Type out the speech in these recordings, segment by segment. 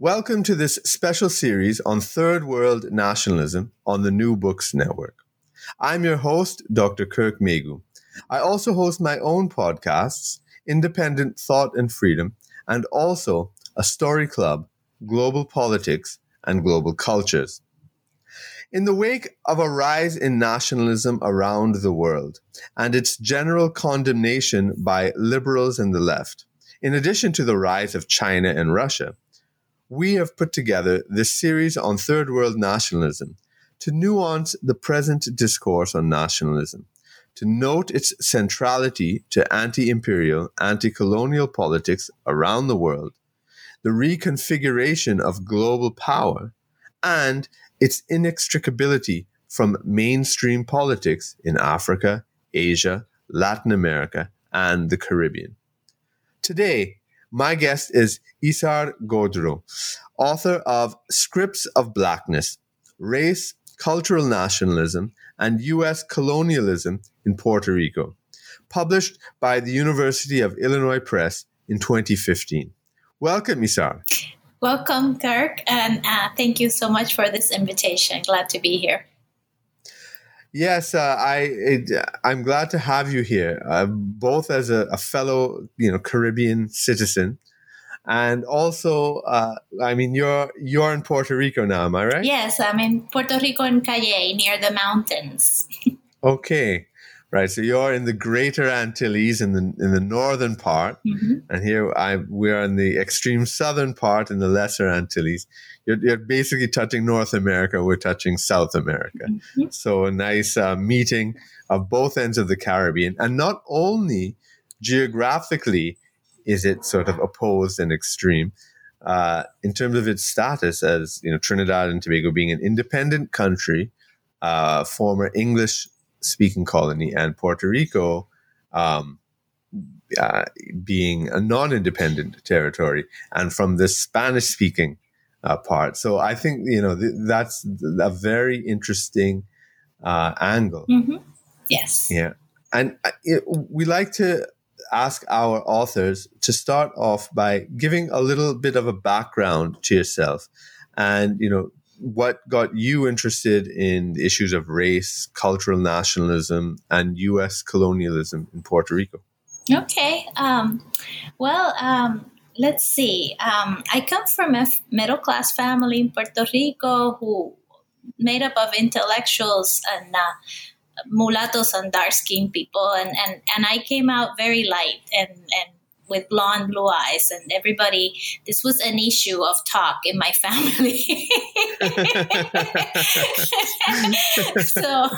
Welcome to this special series on Third World Nationalism on the New Books Network. I'm your host, Dr. Kirk Meighoo. I also host my own podcasts, Independent Thought and Freedom, and also a story club, Global Politics and Global Cultures. In the wake of a rise in nationalism around the world and its general condemnation by liberals and the left, in addition to the rise of China and Russia, we have put together this series on third world nationalism to nuance the present discourse on nationalism, to note its centrality to anti imperial, anti colonial politics around the world, the reconfiguration of global power, and its inextricability from mainstream politics in Africa, Asia, Latin America, and the Caribbean. Today, my guest is Isar Godreau, author of Scripts of Blackness Race, Cultural Nationalism, and U.S. Colonialism in Puerto Rico, published by the University of Illinois Press in 2015. Welcome, Isar. Welcome, Kirk, and uh, thank you so much for this invitation. Glad to be here. Yes, uh, I it, I'm glad to have you here, uh, both as a, a, fellow you know Caribbean citizen, and also uh, I mean you're you're in Puerto Rico now, am I right? Yes, I'm in Puerto Rico in Cayey, near the mountains. okay, right. So you're in the Greater Antilles in the in the northern part, mm-hmm. and here I we're in the extreme southern part in the Lesser Antilles you're, you're basically touching North America. We're touching South America. Mm-hmm. So a nice uh, meeting of both ends of the Caribbean. And not only geographically is it sort of opposed and extreme, uh, in terms of its status as you know Trinidad and Tobago being an independent country, uh, former English speaking colony, and Puerto Rico um, uh, being a non-independent territory, and from the Spanish speaking uh, part. So I think you know th- that's a very interesting uh, angle. Mm-hmm. Yes. Yeah, and uh, it, we like to ask our authors to start off by giving a little bit of a background to yourself, and you know what got you interested in the issues of race, cultural nationalism, and U.S. colonialism in Puerto Rico. Okay. Um, well, um, let's see. Um, I come from a middle class family in Puerto Rico who made up of intellectuals and uh, mulattoes and dark skinned people, and, and, and I came out very light and, and with blonde blue eyes and everybody this was an issue of talk in my family. So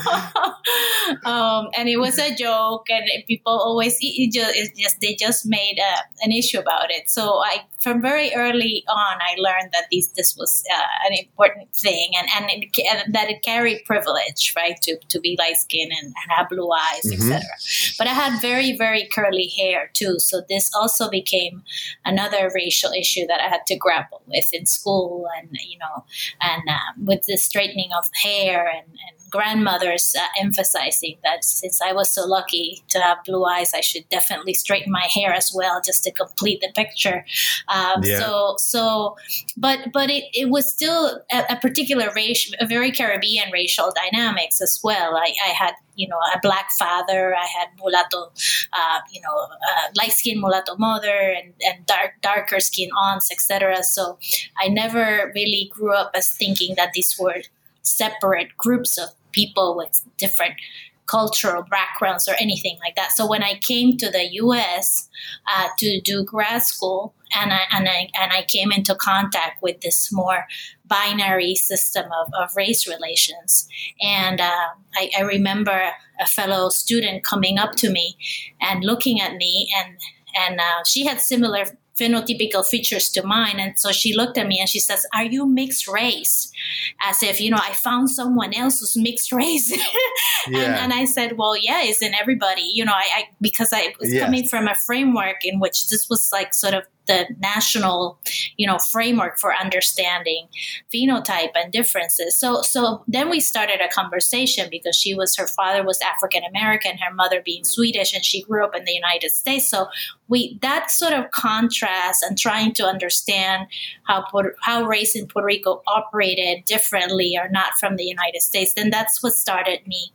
um, and it was a joke and people always it just, it just they just made a, an issue about it. So i from very early on i learned that this this was uh, an important thing and and, it, and, that it carried privilege right to, to be light skinned and, and, have blue eyes mm-hmm. etc but i had very very curly hair too so this also became another racial issue that I had to grapple with in school, and you know, and um, with the straightening of hair and, and grandmothers uh, emphasizing that since I was so lucky to have blue eyes, I should definitely straighten my hair as well, just to complete the picture. Um, yeah. So, so, but but it, it was still a, a particular race, a very Caribbean racial dynamics as well. I, I had you know a black father, I had mulatto, uh, you know, uh, light skinned mulatto mother, and, and dark darker skin aunts, etc. So I never really grew up as thinking that these were separate groups of people with different cultural backgrounds or anything like that. So when I came to the U.S. Uh, to do grad school, and I and I and I came into contact with this more binary system of, of race relations, and uh, I, I remember a fellow student coming up to me and looking at me, and and uh, she had similar phenotypical features to mine. And so she looked at me and she says, Are you mixed race? As if, you know, I found someone else who's mixed race. yeah. and, and, I said, Well, yeah, isn't everybody? You know, I, I because I was yes. coming from a framework in which this was like sort of the national, you know, framework for understanding phenotype and differences. So so then we started a conversation because she was her father was African American, her mother being Swedish, and she grew up in the United States. So we that sort of contrast and trying to understand how how race in Puerto Rico operated differently or not from the United States, then that's what started me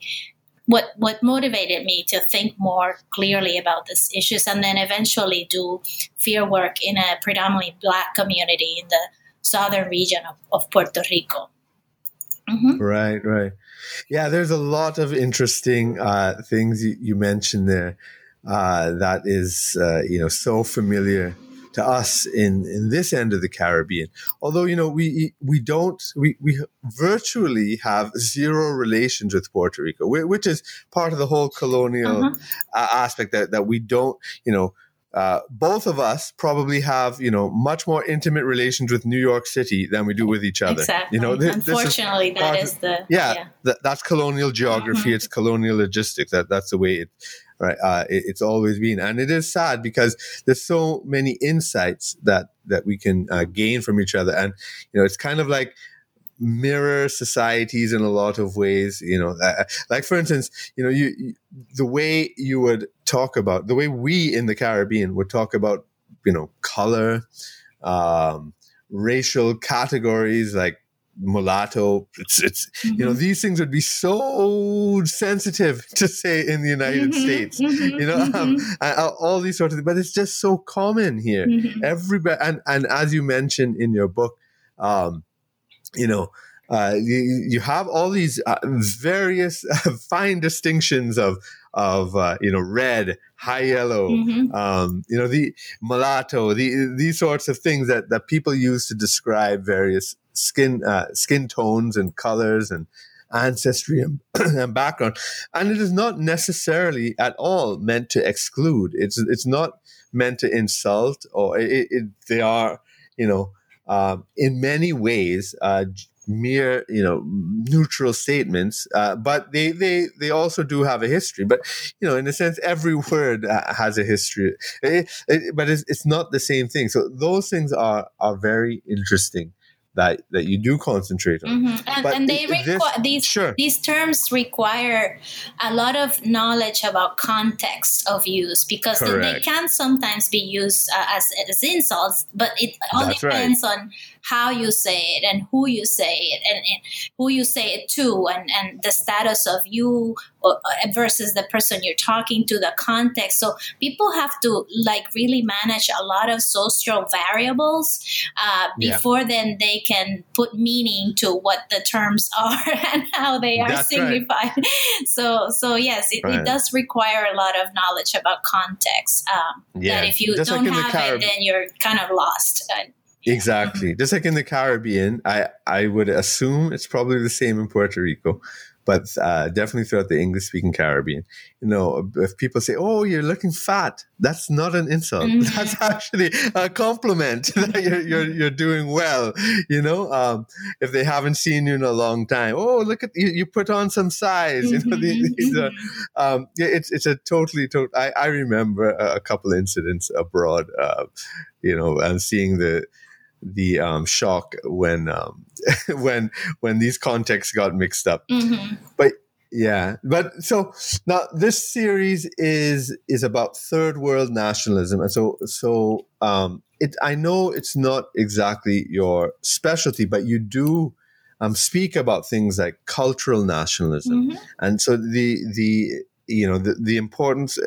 what what motivated me to think more clearly about these issues and then eventually do field work in a predominantly black community in the southern region of, of Puerto Rico. Mm-hmm. Right, right. Yeah, there's a lot of interesting uh, things you, you, mentioned there uh, that is, uh, you know, so familiar to us in, in this end of the Caribbean. Although, you know, we, we don't, we, we virtually have zero relations with Puerto Rico, which is part of the whole colonial uh-huh. aspect that, that we don't, you know, uh, both of us probably have, you know, much more intimate relations with New York City than we do with each other. Exactly. You know, th- unfortunately, is that is the yeah. yeah. Th- that's colonial geography. Mm-hmm. It's colonial logistics. That that's the way it right? Uh, it, it's always been, and it is sad because there's so many insights that that we can uh, gain from each other, and you know, it's kind of like mirror societies in a lot of ways you know uh, like for instance you know you, you, the way you would talk about the way we in the caribbean would talk about you know color um, racial categories like mulatto. It's, it's mm-hmm. you know, mm-hmm. these things would be so sensitive to say in the United mm-hmm. States, mm-hmm. you know, um, mm-hmm. all these sorts of things, but it's just so common here. Mm-hmm. Everybody, and, and as you mentioned in your book, um, you know, uh, you, you have all these uh, various uh, fine distinctions of of uh, you know red, high yellow, mm-hmm. um, you know the mulatto, the, these sorts of things that that people use to describe various skin uh, skin tones and colors and ancestry and, and, background. And it is not necessarily at all meant to exclude. It's it's not meant to insult or it, it, they are you know uh, in many ways uh, mere you know neutral statements uh, but they they they also do have a history. But you know in a sense every word uh, has a history. It, it, but it's, it's not the same thing. So those things are are very interesting that that you do concentrate on. Mm-hmm. And, and, they require these sure. these terms require a lot of knowledge about context of use because they, they, can sometimes be used uh, as, as insults, but it all That's depends right. on how you say it and who you say it and, and who you say it to and, and the status of you uh, versus the person you're talking to, the context. So people have to like really manage a lot of social variables uh, before yeah. then they can put meaning to what the terms are and how they are That's signified. Right. So, so yes, it, right. it, does require a lot of knowledge about context. Um, yeah. That if you Just don't like have it, then you're kind of lost. Exactly. Just like in the Caribbean, I, I would assume it's probably the same in Puerto Rico, but uh, definitely throughout the English speaking Caribbean. You know, if people say, Oh, you're looking fat, that's not an insult. Mm-hmm. That's actually a compliment that you're, you're, you're doing well. You know, um, if they haven't seen you in a long time, Oh, look at you, you put on some size. You know, these, these are, um, it's, it's a totally, total, I, I remember a, a couple incidents abroad, uh, you know, and seeing the, the um, shock when um, when when these contexts got mixed up. Mm-hmm. But yeah, but so now this series is is about third world nationalism, and so so um, it. I know it's not exactly your specialty, but you do. Um, speak about things like cultural nationalism, mm-hmm. and so the the you know the, the importance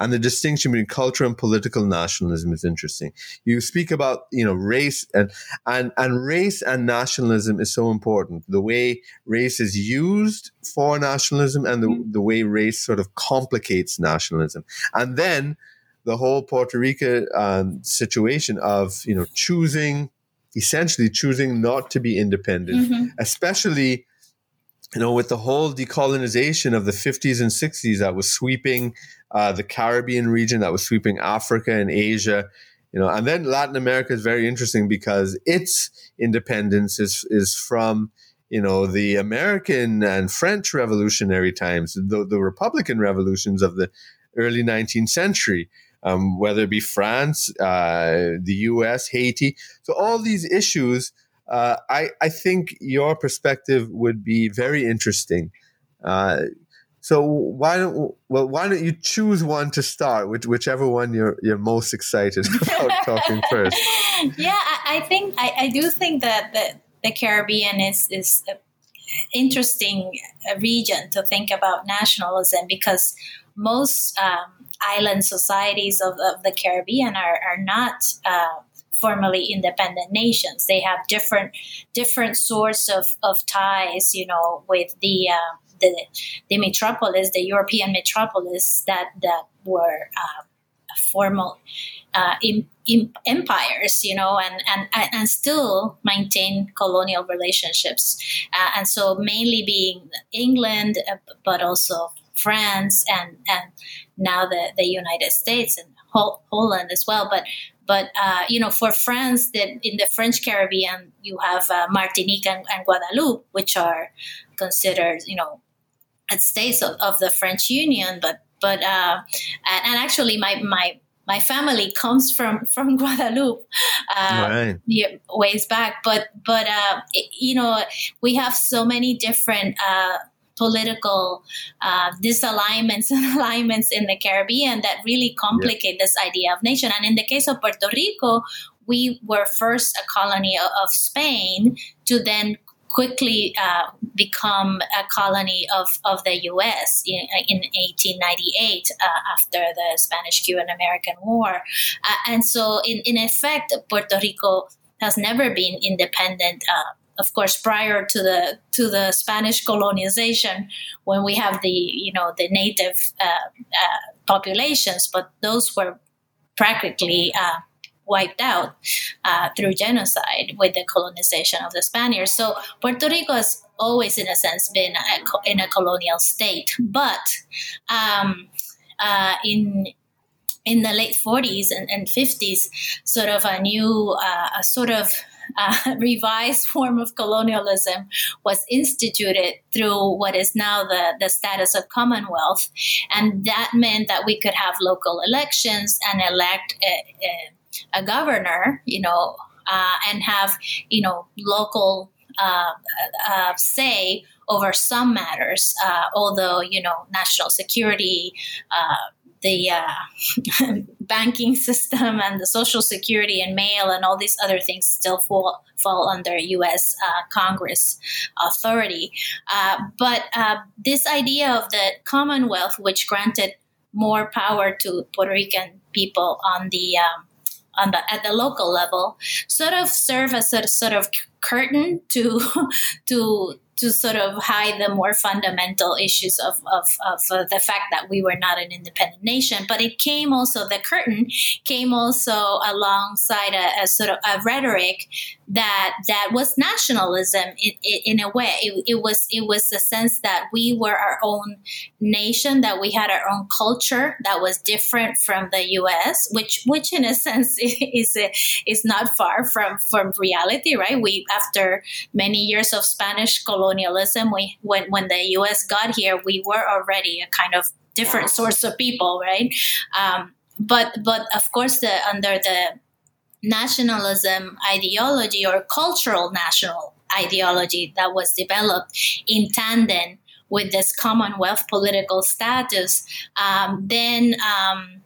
and the distinction between culture and political nationalism is interesting you speak about you know race and and and race and nationalism is so important the way race is used for nationalism and the, mm-hmm. the way race sort of complicates nationalism and then the whole puerto rico um, situation of you know choosing essentially choosing not to be independent mm-hmm. especially you know, with the whole decolonization of the 50s and 60s that was sweeping uh, the Caribbean region, that was sweeping Africa and Asia, you know, and then Latin America is very interesting because its independence is is from you know the American and French revolutionary times, the, the Republican revolutions of the early 19th century, um, whether it be France, uh, the U.S., Haiti. So all these issues, uh, I I think your perspective would be very interesting. Uh, so why don't well why don't you choose one to start, which whichever one you're you're most excited about talking first? Yeah, I, I think I, I, do think that the, the Caribbean is is an interesting uh, region to think about nationalism because most um, island societies of, of, the Caribbean are are not. Uh, formally independent nations they have different different sorts of, of ties you know with the uh, the, the metropolis, the European metropolis that that were uh, formal uh, in empires, you know, and, and, and still maintain colonial relationships. Uh, and so mainly being England, uh, but also France and, and now the, the United States and Holland as well. But but uh, you know, for France, that in the French Caribbean, you have uh, Martinique and, and, Guadeloupe, which are considered, you know, states of, of the French Union, but but uh, and actually my my my family comes from from Guadeloupe uh, right. ways back, but but uh, it, you know we have so many different. Uh, political uh, disalignments and alignments in the Caribbean that really complicate yeah. this idea of nation. And in the case of Puerto Rico, we were first a colony of Spain to then quickly uh, become a colony of, of the U.S. in, in 1898 uh, after the Spanish-Cuban American War. Uh, and so, in, in effect, Puerto Rico has never been independent. Uh, of course, prior to the to the Spanish colonization, when we have the you know the native uh, uh, populations, but those were practically wiped out uh, through genocide with the colonization of the Spaniards. So Puerto Rico has always, in a sense, been a, in a colonial state. But um, uh, in in the late 40s and, and 50s, sort of a new, uh, a sort of uh, revised form of colonialism was instituted through what is now the, the status of Commonwealth. And that meant that we could have local elections and elect a, a a governor, you know, uh, and have you know local uh, uh, say over some matters. Uh, although you know national security, uh, the uh, banking system, and the social security and mail, and all these other things still fall fall under U.S. Congress authority. but this idea of the Commonwealth, which granted more power to Puerto Rican people on the um, on the at the local level sort of serve as a sort of curtain to to to sort of hide the more fundamental issues of, of, of uh, the fact that we were not an independent nation. But it came also, the curtain came also alongside a, a sort of a rhetoric that that was nationalism in, in a way. It, it, was it was the sense that we were our own nation, that we had our own culture that was different from the U.S., which which in a sense is is not far from from reality, right? We after many years of Spanish colonialism, we when when the U.S. got here, we were already a kind of different source of people, right? Um, but but of course, the under the nationalism ideology or cultural national ideology that was developed in tandem with this Commonwealth political status, um, then um,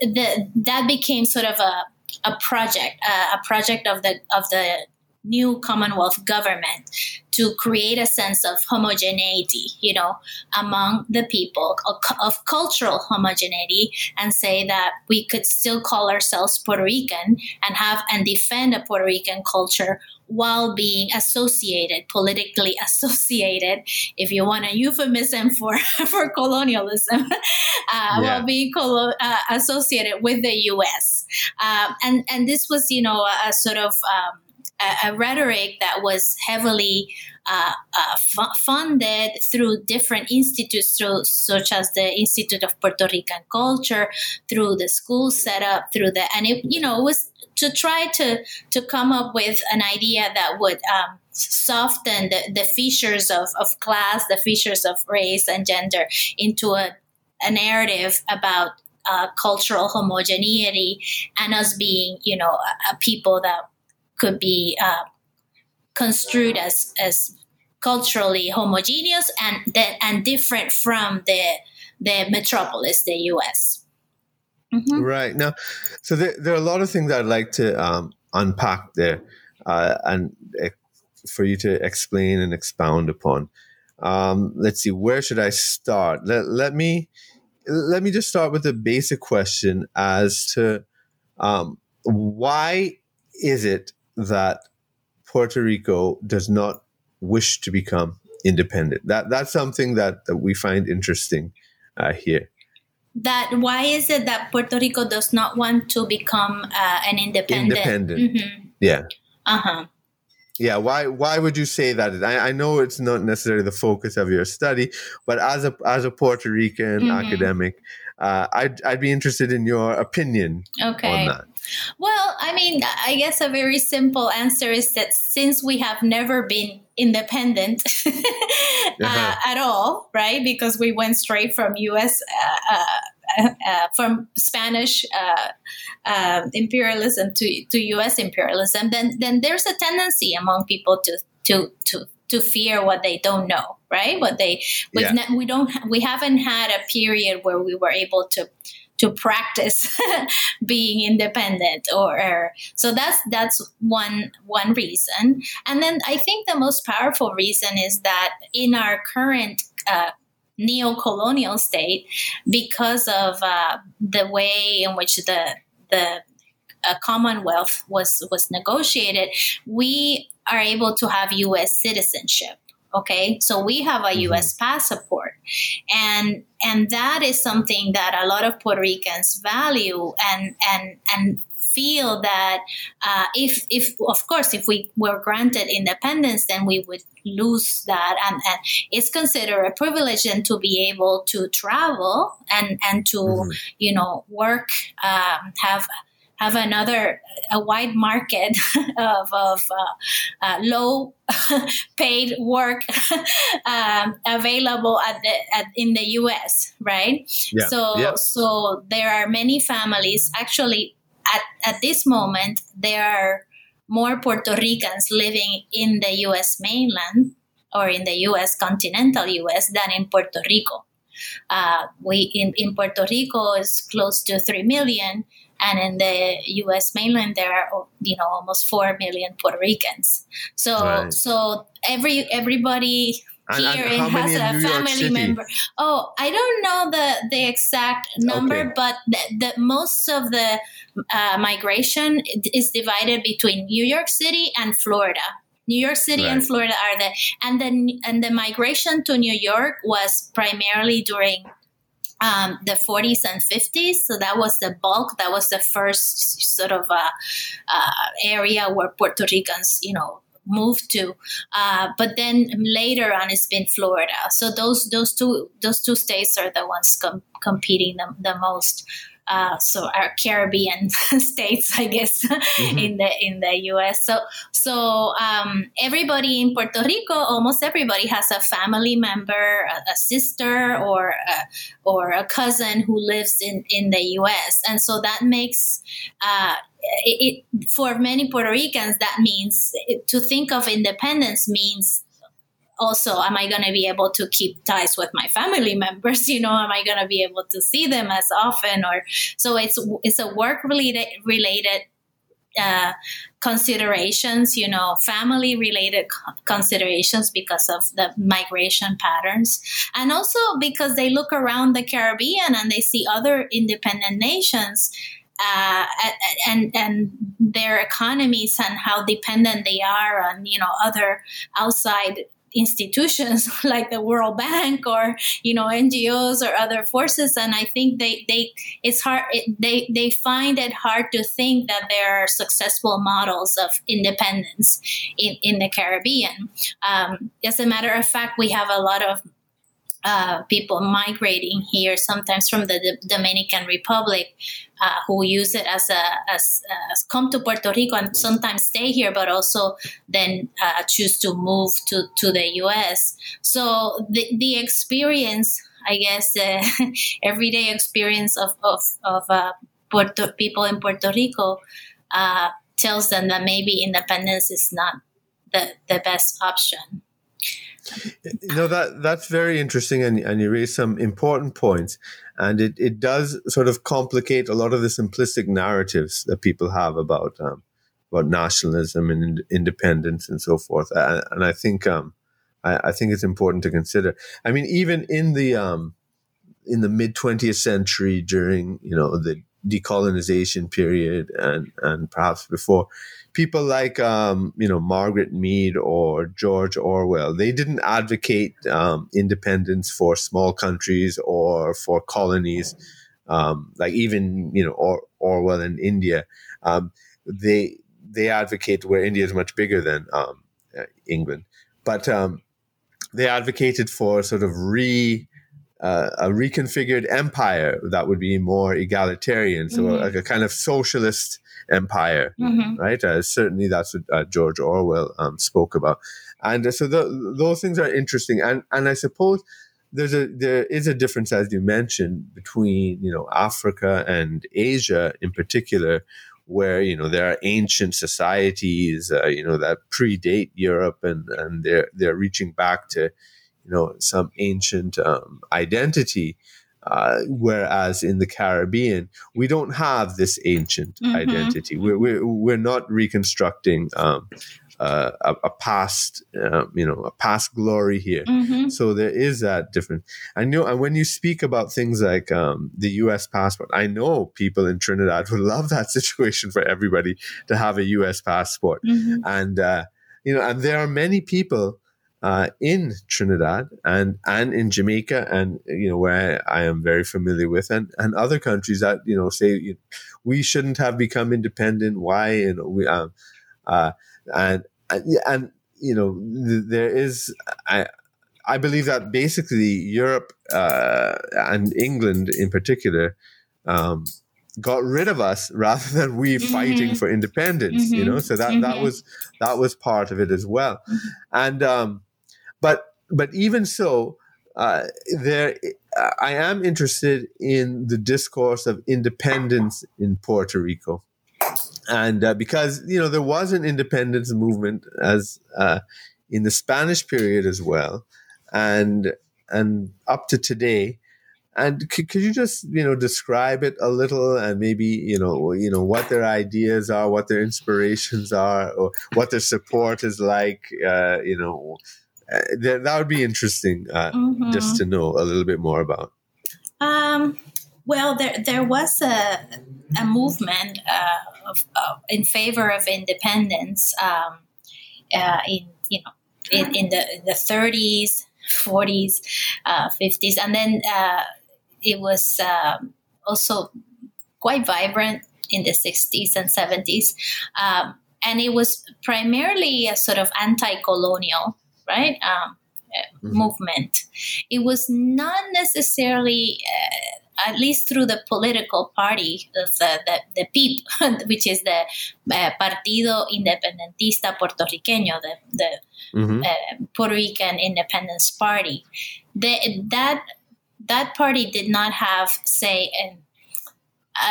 that became sort of a, a project, uh, a project of the of the new Commonwealth government to create a sense of homogeneity, you know, among the people, of cultural homogeneity, and say that we could still call ourselves Puerto Rican and have and defend a Puerto Rican culture while being associated, politically associated, if you want a euphemism for, for colonialism, uh, yeah. while being colo- uh, associated with the U.S. Uh, and and this was, you know, a, a sort of um, a, a rhetoric that was heavily uh, uh, f- funded through different institutes, through, such as the Institute of Puerto Rican Culture, through the school setup, through the, and it, you know, it was to try to to come up with an idea that would um, soften the, the features of, of class, the features of race and gender into a, a narrative about uh, cultural homogeneity and us being, you know, a, a people that could be uh, construed as as culturally homogeneous and that and different from the the metropolis, the U.S. Mm-hmm. Right now, so there, there, are a lot of things I'd like to um, unpack there, uh, and uh, for you to explain and expound upon. Um, let's see, where should I start? Let, let me let me just start with a basic question as to um, why is it that Puerto Rico does not wish to become independent. That that's something that, that we find interesting uh, here. That why is it that Puerto Rico does not want to become uh, an independent? Independent. Mm-hmm. Yeah. Uh huh. Yeah. Why? Why would you say that? I, I, know it's not necessarily the focus of your study, but as a as a Puerto Rican mm-hmm. academic, uh, I'd I'd be interested in your opinion okay. on that. Well, I mean, I guess a very simple answer is that since we have never been independent uh, uh-huh. at all, right? Because we went straight from U.S. Uh, uh, uh, from Spanish uh, um, imperialism to, to U.S. imperialism, then then there's a tendency among people to to to to fear what they don't know, right? What they we've yeah. ne- we don't we haven't had a period where we were able to to practice being independent or, or, so that's that's one one reason. And then i think the most powerful reason is that in our current uh, neo-colonial state because of uh, the way in which the the uh, commonwealth was was negotiated we are able to have us citizenship okay so we have a mm-hmm. us passport and and that is something that a lot of puerto ricans value and and and feel that uh, if if of course if we were granted independence then we would lose that and, and it's considered a privilege and to be able to travel and and to mm-hmm. you know work um, have have another a wide market of, of uh, uh, low paid work um, available at the at, in the U.S. Right. Yeah. So yeah. so there are many families actually at at this moment there are more Puerto Ricans living in the U.S. mainland or in the U.S. continental U.S. than in Puerto Rico. Uh, we in, in Puerto Rico is close to three million and in the U.S. mainland there are you know almost four million Puerto Ricans. So right. so every everybody here and, and has a family member. Oh, I don't know the the exact number, okay. but the, the, most of the uh, migration is divided between New York City and Florida. New York City right. and Florida are the and the and the migration to New York was primarily during um, the 40s and 50s. So that was the bulk. That was the first sort of uh, uh, area where Puerto Ricans, you know, moved to. Uh, but then later on, it's been Florida. So those those two those two states are the ones com- competing the, the most uh, so our Caribbean states, I guess, mm-hmm. in the in the U.S. So so um, everybody in Puerto Rico, almost everybody has a family member, a, a sister, or a, or a cousin who lives in in the U.S. And so that makes uh, it, it, for many Puerto Ricans that means to think of independence means also am i going to be able to keep ties with my family members you know am i going to be able to see them as often or so it's it's a work related related uh, considerations, you know, family related considerations because of the migration patterns. And also because they look around the Caribbean and they see other independent nations uh, and and their economies and how dependent they are on you know other outside institutions like the World Bank or you know NGOs or other forces, and I think they they it's hard it, they they find it hard to think that there are successful models of independence in in the Caribbean. Um, as a matter of fact, we have a lot of uh, people migrating here, sometimes from the D- Dominican Republic, uh, who use it as a as, as, come to Puerto Rico and sometimes stay here, but also then uh, choose to move to, to the U.S. So the the experience, I guess, the everyday experience of of, of uh, Puerto, people in Puerto Rico uh, tells them that maybe independence is not the the best option. You know that that's very interesting, and, and you raise some important points, and it, it does sort of complicate a lot of the simplistic narratives that people have about um, about nationalism and independence and so forth. And, and I think um, I, I, think it's important to consider. I mean, even in the um, in the mid twentieth century, during you know the decolonization period and and perhaps before, people like um, you know Margaret Mead or George Orwell, they didn't advocate um, independence for small countries or for colonies, um, like even you know or, Orwell in India. Um, they they advocate where India is much bigger than um, uh, England, but um, they advocated for sort of re uh, a reconfigured empire that would be more egalitarian, so mm-hmm. like a kind of socialist empire, mm-hmm. right? Uh, certainly, that's what uh, George Orwell um, spoke about, and uh, so the, those things are interesting. And and I suppose there's a there is a difference, as you mentioned, between you know Africa and Asia in particular, where you know there are ancient societies, uh, you know that predate Europe, and and they're they're reaching back to you know some ancient um, identity uh, whereas in the Caribbean, we don't have this ancient mm-hmm. identity. We're, we're, we're, not reconstructing um, uh, a, a, past, uh, you know, a past glory here. Mm-hmm. So there is that difference. I know, and when you speak about things like um, the U.S. passport, I know people in Trinidad would love that situation for everybody to have a U.S. passport, mm-hmm. and uh, you know, and there are many people uh, in Trinidad and and in Jamaica and you know where I, I am very familiar with and and other countries that you know say you know, we shouldn't have become independent. Why you know we um uh and and you know there is I. I believe that basically Europe uh, and England in particular um, got rid of us rather than we mm-hmm. fighting for independence. Mm-hmm. You know, so that mm-hmm. that was that was part of it as well. Mm-hmm. And um, but but even so, uh, there I am interested in the discourse of independence in Puerto Rico, and uh, because you know there was an independence movement as uh, in the Spanish period as well, and and up to today. And could, you just you know describe it a little and maybe you know you know what their ideas are, what their inspirations are, or what their support is like, uh, you know uh, that, that would be interesting uh, mm-hmm. just to know a little bit more about. Um, well, there there was a a movement uh, of, uh, in favor of independence um, uh, in you know in, in the the 30s, 40s, 50s, and then it was um, also quite vibrant in the 60s and 70s. Um, and it was primarily a sort of anti-colonial right? Um, uh, mm-hmm. Movement. It was not necessarily. Uh, at least through the political party of the, the, the PIP, which is the uh, Partido Independentista Puertorriqueño, the, the mm-hmm. uh, Puerto Rican Independence Party. The, that, that party did not have, say, a,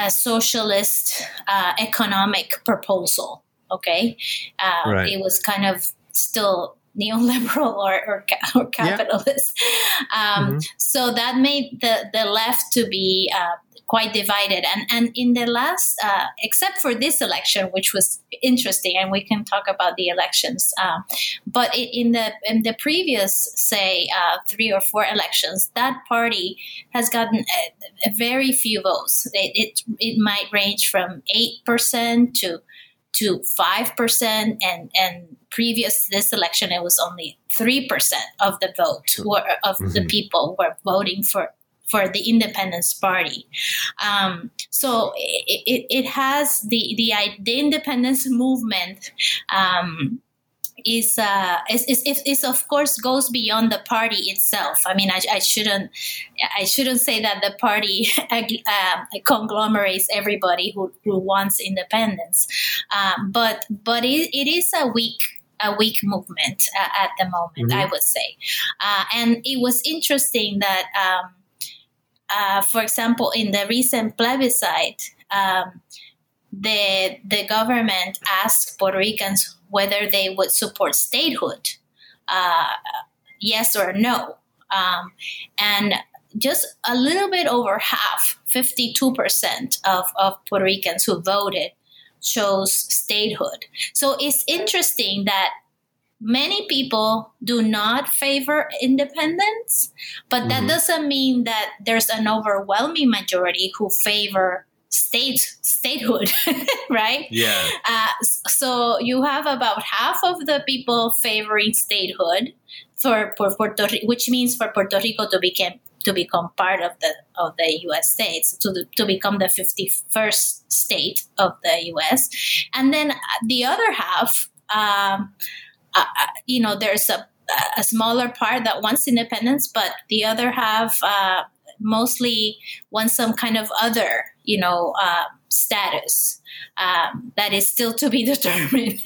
a socialist uh, economic proposal. Okay, uh, right. it was kind of still neoliberal or, or, or capitalist. Yeah. Um, mm-hmm. So that made the, the left to be uh, quite divided. And, and in the last, uh, except for this election, which was interesting, and we can talk about the elections, uh, but in the in the previous, say, uh, three or four elections, that party has gotten a, a very few votes. It, it, it might range from 8% to to 5% and and previous this election it was only 3% of the vote were, of mm-hmm. the people were voting for for the Independence Party. Um, so it, it, it, has the, the the independence movement. Um, is, uh, is, is, is, of course goes beyond the party itself. I mean, I, I shouldn't I shouldn't say that the party uh, conglomerates everybody who, who wants independence, um, but but it, it is a weak a weak movement uh, at the moment, mm-hmm. I would say. Uh, and it was interesting that, um, uh, for example, in the recent plebiscite, um, the the government asked Puerto Ricans whether they would support statehood, uh, yes or no. Um, and just a little bit over half, 52% of, of Puerto Ricans who voted chose statehood. So it's interesting that many people do not favor independence, but that mm-hmm. doesn't mean that there's an overwhelming majority who favor state statehood, right? Yeah. Uh, so you have about half of the people favoring statehood for, for Puerto Rico, which means for Puerto Rico to become to become part of the of the U.S. states, to the, to become the fifty first state of the U.S. And then the other half, um, uh, uh, you know, there's a a smaller part that wants independence, but the other half uh, mostly wants some kind of other you know, uh, status um, that is still to be determined.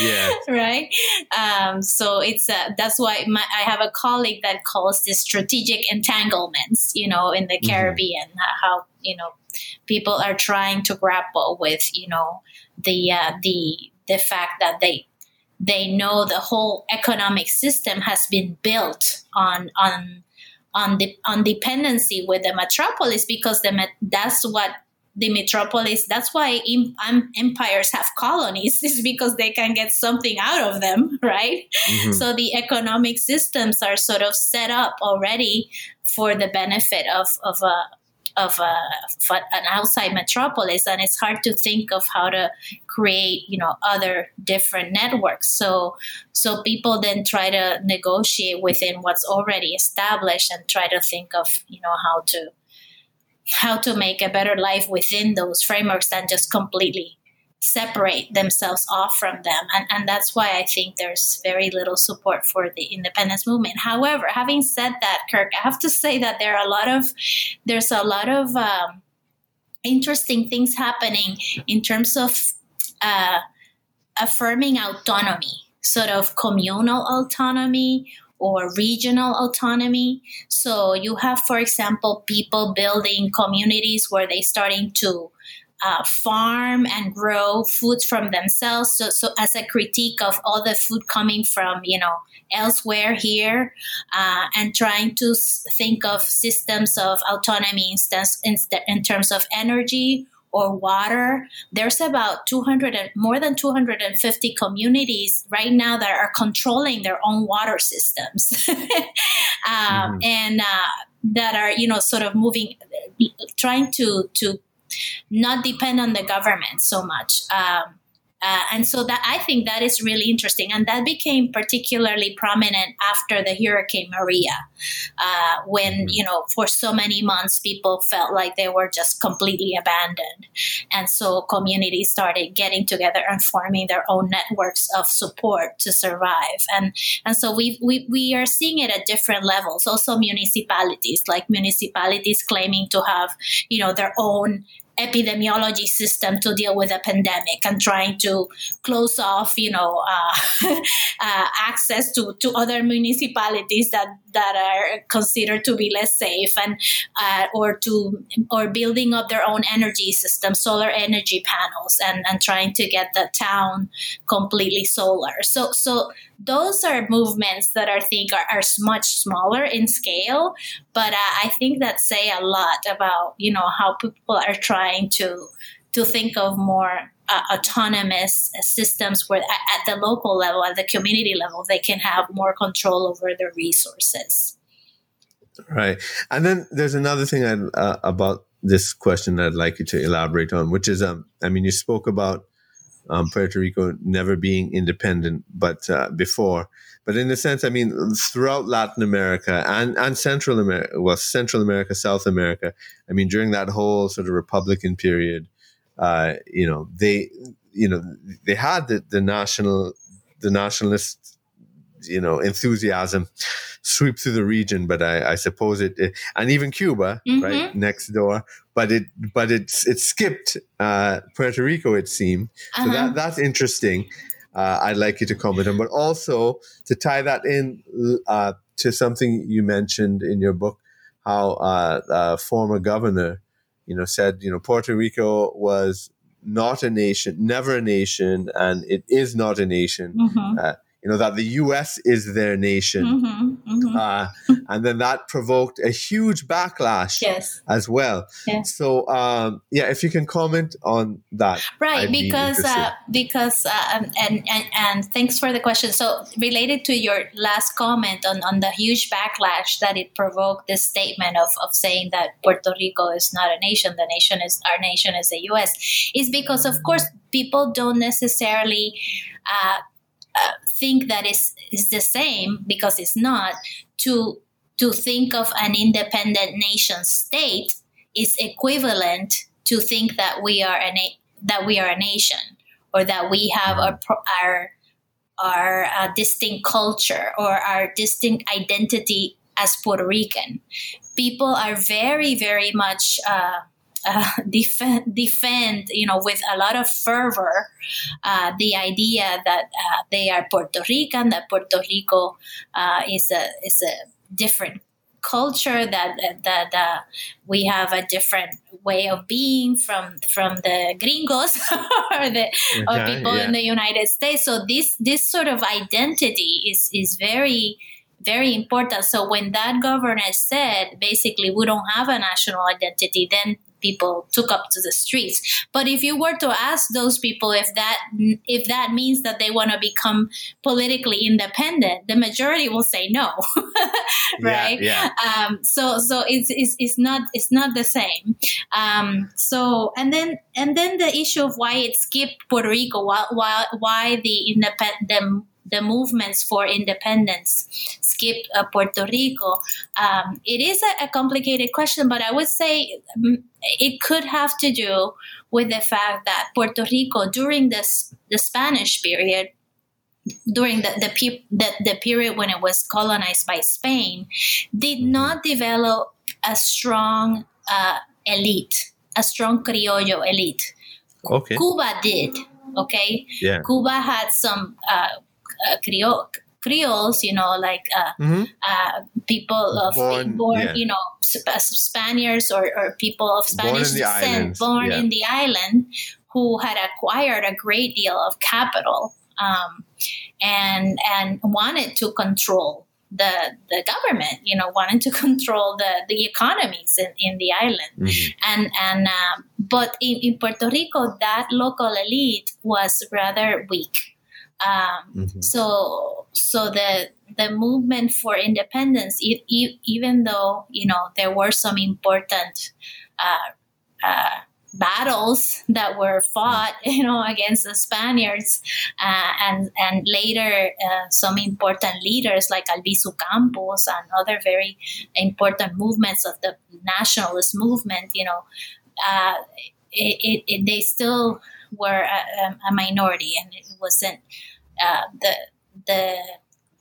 yeah. Right. Um, so it's uh, that's why my, I have a colleague that calls this strategic entanglements. You know, in the mm-hmm. Caribbean, how you know people are trying to grapple with you know the uh, the the fact that they they know the whole economic system has been built on on on the on dependency with the metropolis because the that's what the metropolis that's why empires have colonies is because they can get something out of them right mm-hmm. so the economic systems are sort of set up already for the benefit of of a of a, an outside metropolis and it's hard to think of how to create you know other different networks. So so people then try to negotiate within what's already established and try to think of you know how to how to make a better life within those frameworks than just completely separate themselves off from them. And, and that's why I think there's very little support for the independence movement. However, having said that, Kirk, I have to say that there are a lot of, there's a lot of um, interesting things happening in terms of uh, affirming autonomy, sort of communal autonomy or regional autonomy. So you have, for example, people building communities where they're starting to uh, farm and grow foods from themselves. So, so as a critique of all the food coming from, you know, elsewhere here, uh, and trying to think of systems of autonomy instance, in, in terms of energy or water. There's about 200 and more than 250 communities right now that are controlling their own water systems, um, mm-hmm. and uh, that are you know sort of moving, trying to to not depend on the government so much. Um, uh, and so that I think that is really interesting, and that became particularly prominent after the Hurricane Maria, uh, when mm-hmm. you know for so many months people felt like they were just completely abandoned, and so communities started getting together and forming their own networks of support to survive, and and so we we we are seeing it at different levels. Also, municipalities like municipalities claiming to have you know their own epidemiology system to deal with a pandemic and trying to close off, you know, uh, uh, access to, to other municipalities that, that are considered to be less safe and uh, or to or building up their own energy system, solar energy panels, and, and trying to get the town completely solar. So so those are movements that I think are, are much smaller in scale, but uh, I think that say a lot about you know how people are trying to to think of more uh, autonomous systems where at the local level, at the community level, they can have more control over their resources. Right, and then there's another thing uh, about this question that I'd like you to elaborate on, which is, um, I mean, you spoke about um, Puerto Rico never being independent, but uh, before. But in a sense, I mean, throughout Latin America and, and Central America, well, Central America, South America, I mean, during that whole sort of Republican period, uh, you know, they, you know, they had the, the national, the nationalist, you know, enthusiasm sweep through the region. But I, I suppose it, it, and even Cuba, Mhm. right next door. But it, but it's it skipped uh, Puerto Rico. It seemed so Uh-huh. that that's interesting. Uh, I'd like you to comment on, but also to tie that in uh, to something you mentioned in your book, how uh, a former governor, you know, said you know Puerto Rico was not a nation, never a nation, and it is not a nation. Mhm. You know that the U.S. is their nation, Mhm. Mhm. uh, and then that provoked a huge backlash yes. as well. Yes. So um, yeah, if you can comment on that. right I'd be because uh, because uh, um, and, and and thanks for the question so related to your last comment on, on the huge backlash that it provoked this statement of, of saying that puerto rico is not a nation the nation is our nation is the us is because of course people don't necessarily uh, uh, think that is is the same because it's not to to think of an independent nation state is equivalent to think that we are a na- that we are a nation or that we have our our our uh, distinct culture or our distinct identity as Puerto Rican. People are very very much. Uh, uh, defend, defend, you know, with a lot of fervor, uh, the idea that uh, they are Puerto Rican, that Puerto Rico uh, is a is a different culture, that that uh, we have a different way of being from from the gringos or the or people yeah. in the United States. So this this sort of identity is is very very important. So when that governor said basically we don't have a national identity, then people took up to the streets. But if you were to ask those people if that if that means that they want to become politically independent, the majority will say no. right? Yeah, um, so so it's, it's it's not it's not the same um, so and then and then the issue of why it skipped Puerto Rico why why, why the independent the, movements for independence skipped uh, Puerto Rico um, it is a, a complicated question but I would say mm, it could have to do with the fact that Puerto Rico during this the Spanish period during the the, pe- the the period when it was colonized by Spain, did not develop a strong uh, elite, a strong criollo elite. Okay. Cuba did. Okay, Yeah. Cuba had some uh, uh, Creole. Creoles, you know, like uh, hmm uh, people of Born- born, yeah. you know, Sp- uh, Spaniards or, or people of Born in Spanish the descent, born yeah. in the island, who had acquired a great deal of capital um, and and wanted to control the the government, you know, wanted to control the the economies in, in the island Mhm. and and um, but in, in Puerto Rico, that local elite was rather weak. Um, Mhm. so so the the movement for independence, even though you know there were some important uh, uh, battles that were fought, you know, against the Spaniards, uh, and and later uh, some important leaders like Albizu Campos and other very important movements of the nationalist movement, you know, uh, it, it, it, they still were a, a minority, and it wasn't uh, the the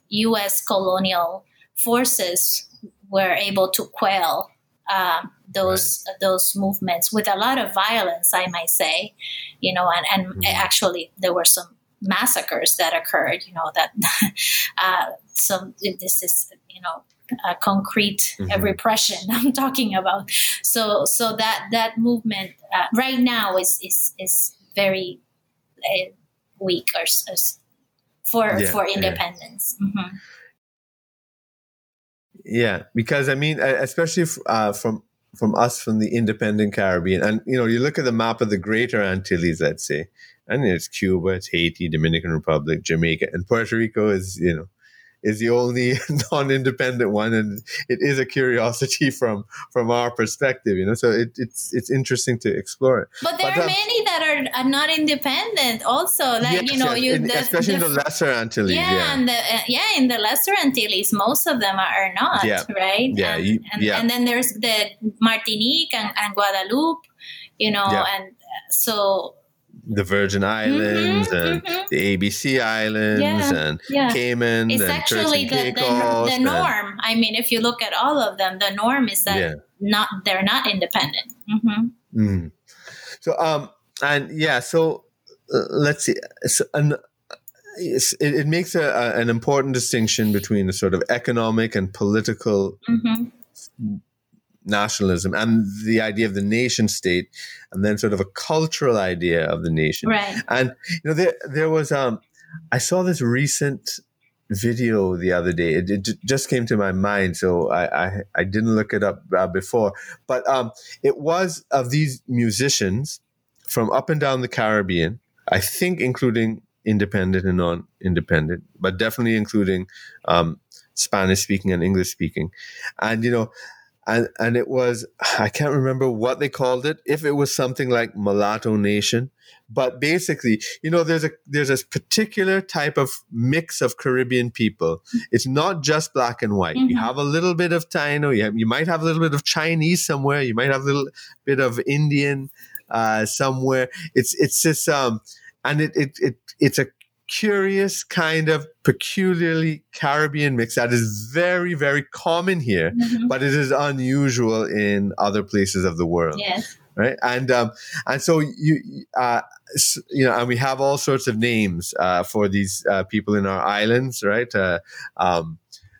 U.S. colonial forces were able to quell um, those those movements with a lot of violence, I might say, you know, and, and Mhm. actually there were some massacres that occurred, you know, that uh, so this is you know a concrete uh, Mhm. repression I'm talking about. So so that that movement uh, right now is is is very uh, weak or s- for Yeah, for yeah. independence. Mhm. Yeah, because I mean, especially f- uh, from from us from the independent Caribbean, and you know, you look at the map of the Greater Antilles, let's say, and it's Cuba, it's Haiti, Dominican Republic, Jamaica, and Puerto Rico is you know is the only non-independent one, and it is a curiosity from from our perspective, you know. So it, it's it's interesting to explore it. But there but, are um, many that are, are not independent. Also, like yes, you know, you in, the, especially the, in the Lesser Antilles. Yeah, yeah. And the, uh, yeah, in the Lesser Antilles, most of them are, are not. Yeah. right. Yeah, and, you, and, yeah. and then there's the Martinique and, and Guadeloupe. You know, yeah. and uh, so the Virgin Islands mm-hmm, and mm-hmm. the ABC Islands yeah, and yeah. Cayman. It's and actually the, the, the, norm. I mean, if you look at all of them, the norm is that yeah. not they're not independent. Mm-hmm. Mm. So, um, and yeah, so uh, let's see. So, an, it, it, makes a, a, an important distinction between the sort of economic and political mm-hmm nationalism and the idea of the nation state and then sort of a cultural idea of the nation. Right. And you know there there was um i saw this recent video the other day. It, it just came to my mind so i i, I didn't look it up uh, before. But um it was of these musicians from up and down the caribbean i think including independent and non-independent but definitely including um spanish speaking and english speaking. And you know and and it was I can't remember what they called it. If it was something like Mulatto Nation, but basically, you know, there's a there's a particular type of mix of Caribbean people. It's not just black and white. Mm-hmm. You have a little bit of Taino. You, have, you might have a little bit of Chinese somewhere. You might have a little bit of Indian uh, somewhere. It's it's just um, and it it, it it's a curious kind of peculiarly Caribbean mix that is very, very common here, mm-hmm. but it is unusual in other places of the world. Yes. Right. And, um, and so you, uh, you know, and we have all sorts of names, uh, for these, uh, people in our islands, right? Uh, um,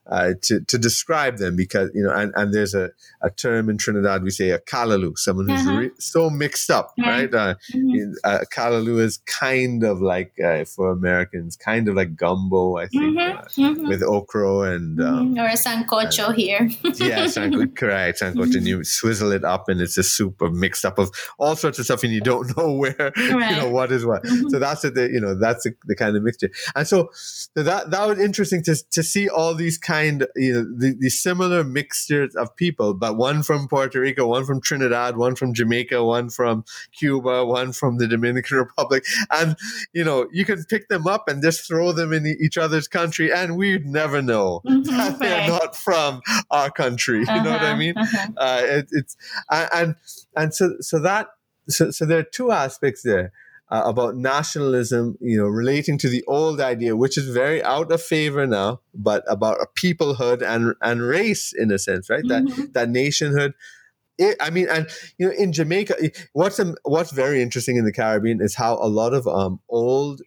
uh, to, to describe them because, you know, and, and there's a, a term in Trinidad, we say a kalaloo, someone who's uh-huh. re- so mixed up, right? Uh, mm-hmm. uh, kalaloo is kind of like, uh, for Americans, kind of like gumbo, I think, mm-hmm. Mm-hmm. with okra and. Um, mm-hmm. or a sancocho here. yeah, sancocho, correct. Sancocho, and you swizzle it up and it's a soup of mixed up of all sorts of stuff and you don't know where, right. you know, what is what. Mm-hmm. So that's the, you know, that's the, the kind of mixture. And so, so that, that was interesting to, to see all these kind kind, you know, the, the similar mixtures of people, but one from Puerto Rico, one from Trinidad, one from Jamaica, one from Cuba, one from the Dominican Republic. And, you know, you can pick them up and just throw them in each other's country and we'd never know mm-hmm, that they're not from our country. You uh-huh, know what I uh-huh, mean? Uh-huh. Uh, it, it's, and, and so, so that, so, so there are two aspects there uh, about nationalism, you know, relating to the old idea, which is very out of favor now, but about a peoplehood and and race in a sense, right? Mm-hmm. That that nationhood. It, I mean, and you know, in Jamaica, what's um, what's very interesting in the Caribbean is how a lot of um, old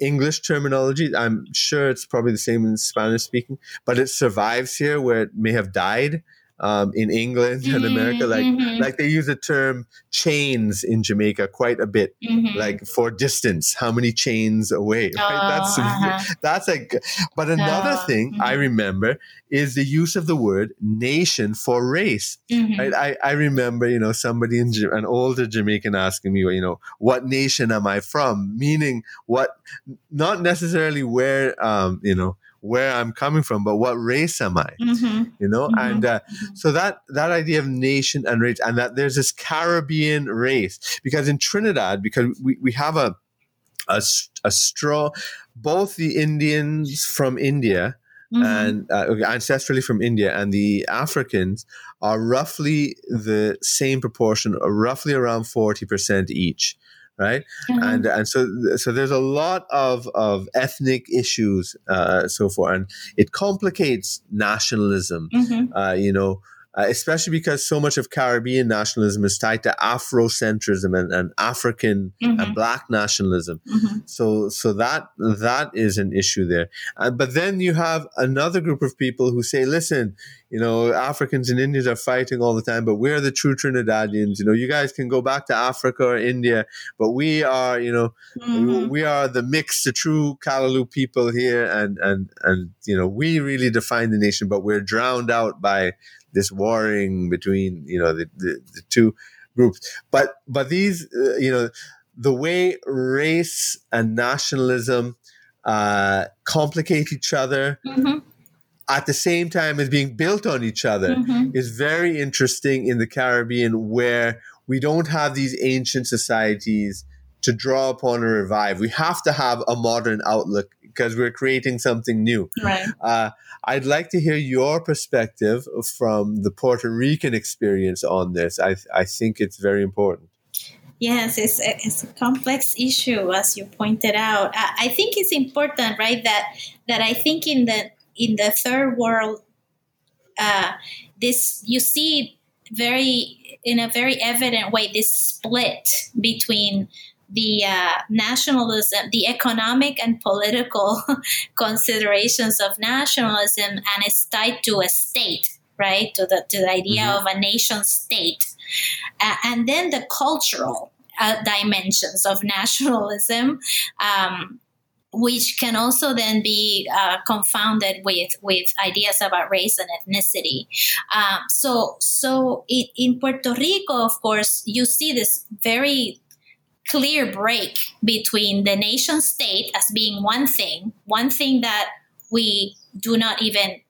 English terminology. I'm sure it's probably the same in Spanish speaking, but it survives here where it may have died um, in England and America. Like mm-hmm. like they use the term chains in Jamaica quite a bit, mm-hmm. like for distance, how many chains away. Right? Oh, that's uh-huh. that's like. But another oh, thing mm-hmm. I remember is the use of the word nation for race. Mm-hmm. Right? I I remember you know somebody in an older Jamaican asking me you know what nation am I from, meaning what not necessarily where um you know where I'm coming from, but what race am I? Mm-hmm. You know, mm-hmm. and uh, mm-hmm. so that that idea of nation and race, and that there's this Caribbean race because in Trinidad, because we we have a a, a straw, both the Indians from India. Mm-hmm. and uh, ancestrally from India, and the Africans are roughly the same proportion, roughly around forty percent each right? Mm-hmm. And and so so there's a lot of of ethnic issues, uh, so forth, and it complicates nationalism. Mm-hmm. Uh, you know, uh, especially because so much of Caribbean nationalism is tied to Afrocentrism and, and African mm-hmm. and Black nationalism. Mm-hmm. So, so that that is an issue there. Uh, but then you have another group of people who say, "Listen, you know, Africans and Indians are fighting all the time, but we're the true Trinidadians. You know, you guys can go back to Africa or India, but we are, you know, mm-hmm. we are the mixed, the true Kalaloo people here, and and and you know, we really define the nation, but we're drowned out by." This warring between you know the, the, the two groups but but these uh, you know the way race and nationalism uh, complicate each other mm-hmm. at the same time as being built on each other Mhm. is very interesting in the Caribbean, where we don't have these ancient societies to draw upon or revive. We have to have a modern outlook because we're creating something new. Right. Uh, I'd like to hear your perspective from the Puerto Rican experience on this. I, I think it's very important. Yes, it's a, it's a complex issue, as you pointed out. I, I think it's important, right? That that I think in the in the third world, uh, this you see very in a very evident way this split between the uh, nationalism, the economic and political considerations of nationalism, and it's tied to a state, right? To the to the idea Mhm. of a nation state, uh, and then the cultural uh, dimensions of nationalism. Um, which can also then be uh, confounded with with ideas about race and ethnicity. Um, so so in, in Puerto Rico, of course, you see this very clear break between the nation state as being one thing, one thing that we do not even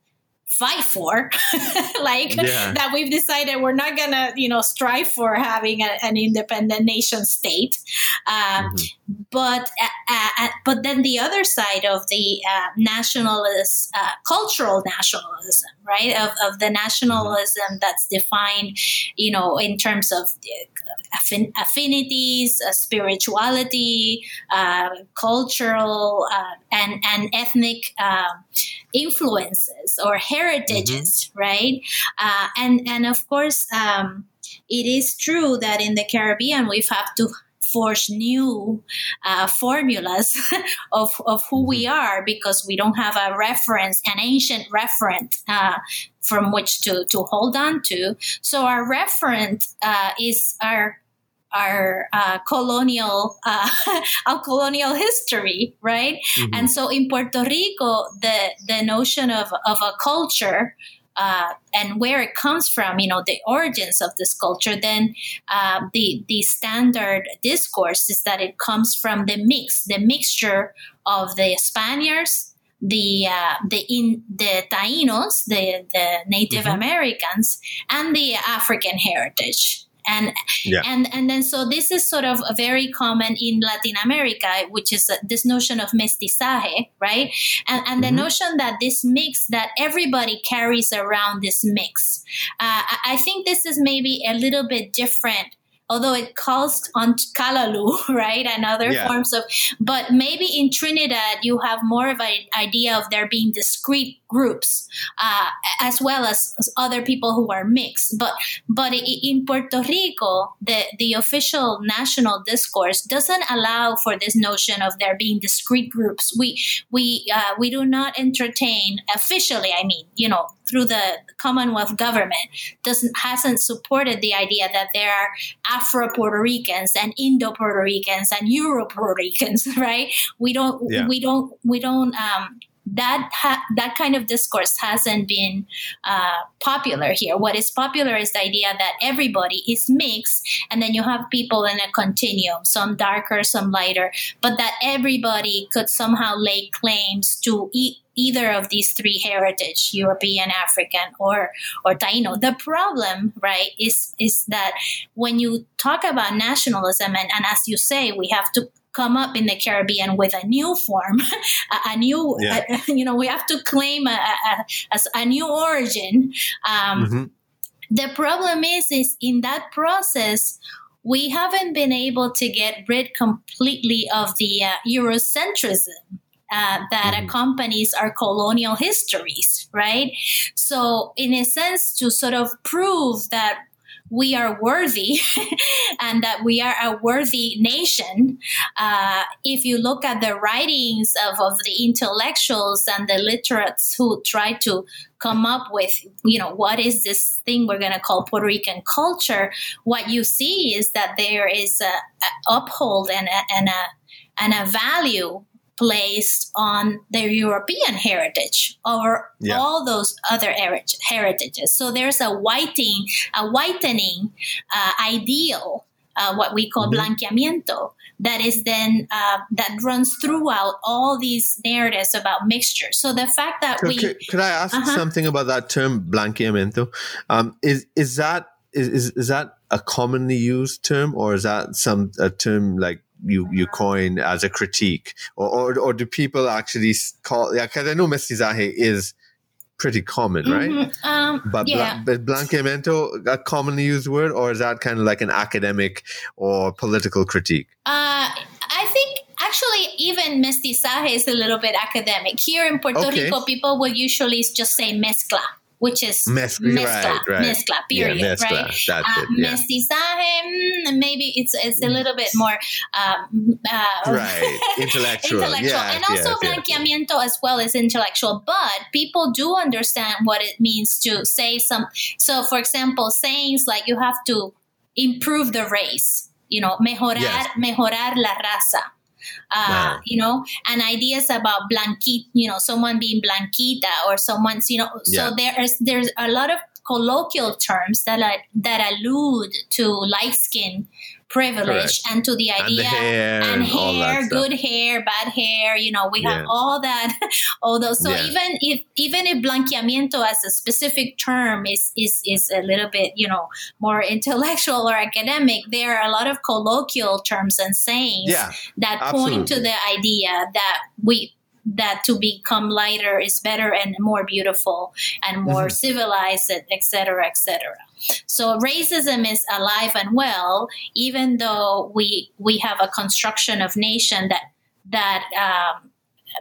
fight for. Like Yeah. that we've decided we're not gonna you know strive for having a, an independent nation state. Um, but uh, uh, but then the other side of the uh, nationalist uh, cultural nationalism right? Of, of the nationalism that's defined you know in terms of uh, affin- affinities uh, spirituality uh, cultural uh, and and ethnic um influences or heritages right? Uh, and and of course um, it is true that in the caribbean we've have to forge new uh, formulas of, of who we are because we don't have a reference, an ancient reference uh, from which to, to hold on to. So our reference uh, is our our uh, colonial uh, our colonial history, right? Mhm. And so in Puerto Rico, the the notion of, of a culture uh, and where it comes from, you know, the origins of this culture, then uh, the the standard discourse is that it comes from the mix, the mixture of the Spaniards, the uh, the in the Tainos, the the Native Mhm. Americans, and the African heritage. And Yeah. and and then so this is sort of very common in Latin America, which is uh, this notion of mestizaje, right? And and the Mhm. notion that this mix that everybody carries around this mix. Uh, I think this is maybe a little bit different. Although it calls on Kalalu, right, and other Yeah. forms of, but maybe in Trinidad you have more of an idea of there being discrete groups, uh, as well as, as other people who are mixed. But but in Puerto Rico, the, the official national discourse doesn't allow for this notion of there being discrete groups. We we uh, we do not entertain officially. I mean, you know, through the Commonwealth government, doesn't hasn't supported the idea that there are Afro Puerto Ricans and Indo Puerto Ricans and Euro Puerto Ricans, right? We don't Yeah. we don't we don't um, that ha- that kind of discourse hasn't been uh, popular here. What is popular is the idea that everybody is mixed, and then you have people in a continuum, some darker, some lighter, but that everybody could somehow lay claims to e- either of these three heritage european african or or taino the problem right is is that when you talk about nationalism and, and as you say we have to come up in the caribbean with a new form a, a new Yeah. a- you know we have to claim a, a, new origin um, Mhm. the problem is is in that process we haven't been able to get rid completely of the uh, eurocentrism uh, that Mhm. accompanies our colonial histories right so in a sense to sort of prove that we are worthy and that we are a worthy nation. Uh, if you look at the writings of, of the intellectuals and the literates who try to come up with, you know, what is this thing we're going to call Puerto Rican culture, what you see is that there is a, a uphold and a, and a and a value placed on their European heritage over Yeah. all those other heri- heritages. So there's a whiting, a whitening uh, ideal uh, what we call Mhm. blanqueamiento that is then uh, that runs throughout all these narratives about mixture. So the fact that Could, we could, could I ask Uh-huh. something about that term blanqueamiento? Um, is is that is, is is that a commonly used term, or is that some a term like you you coin as a critique, or or, or do people actually call? Yeah, because I know mestizaje is pretty common, right? Mhm, um, But, yeah. bla- a commonly used word, or is that kind of like an academic or political critique? Uh, I think actually even mestizaje is a little bit academic. Here in Puerto Okay. Rico, people will usually just say mezcla, which is Mez- mezcla, right, mezcla, period, yeah, mezcla, right? That's Uh, it. Yeah. Mestizaje, mm, maybe it's it's a little bit more um, uh, Right, intellectual. intellectual. Yes, and also yes, yes. blanqueamiento as well is intellectual. But people do understand what it means to say some. So, for example, sayings like you have to improve the race. You know, mejorar, mejorar la raza. Uh, Wow. You know, and ideas about blanquita, you know, someone being blanquita or someone's, you know, Yeah. so there is there's a lot of colloquial terms that are, that allude to light skin privilege and to the And idea the hair and and hair, good hair, bad hair. You know, we Yeah. have all that, all those. So Yeah. even if even if blanqueamiento as a specific term is is is a little bit you know more intellectual or academic, there are a lot of colloquial terms and sayings Yeah, that point to the idea that we that to become lighter is better and more beautiful and more Mm-hmm. civilized et cetera et cetera so racism is alive and well even though we we have a construction of nation that that um,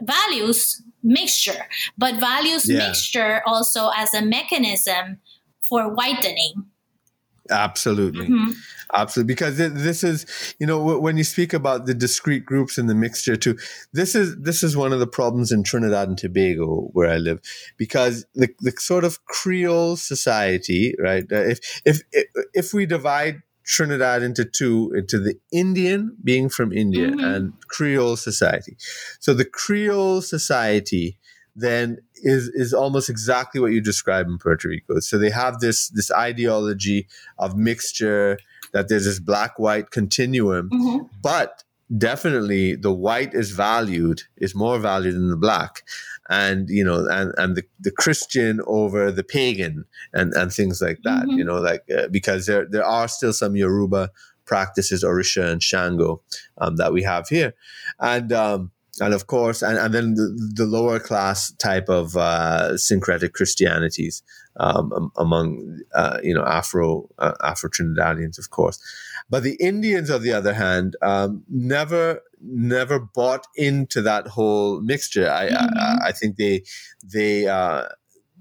values mixture but values Yeah. mixture also as a mechanism for whitening absolutely. Mhm. Absolutely, because this is, you know, when you speak about the discrete groups and the mixture too, this is this is one of the problems in Trinidad and Tobago where I live, because the the sort of Creole society, right? uh, If if if, we divide Trinidad into two, into the Indian being from India Mhm. and Creole society, so the Creole society then is is almost exactly what you describe in Puerto Rico. So they have this this ideology of mixture that there's this black white continuum, Mhm. but definitely the white is valued is more valued than the black and you know and and the, the christian over the pagan and and things like that Mhm. you know like uh, because there there are still some yoruba practices orisha and shango um, that we have here and um and of course, and, and then the, the lower class type of uh, syncretic Christianities um, among uh, you know Afro uh, Afro Trinidadians, of course. But the Indians, on the other hand, um, never never bought into that whole mixture. I I, Mhm. I think they they uh,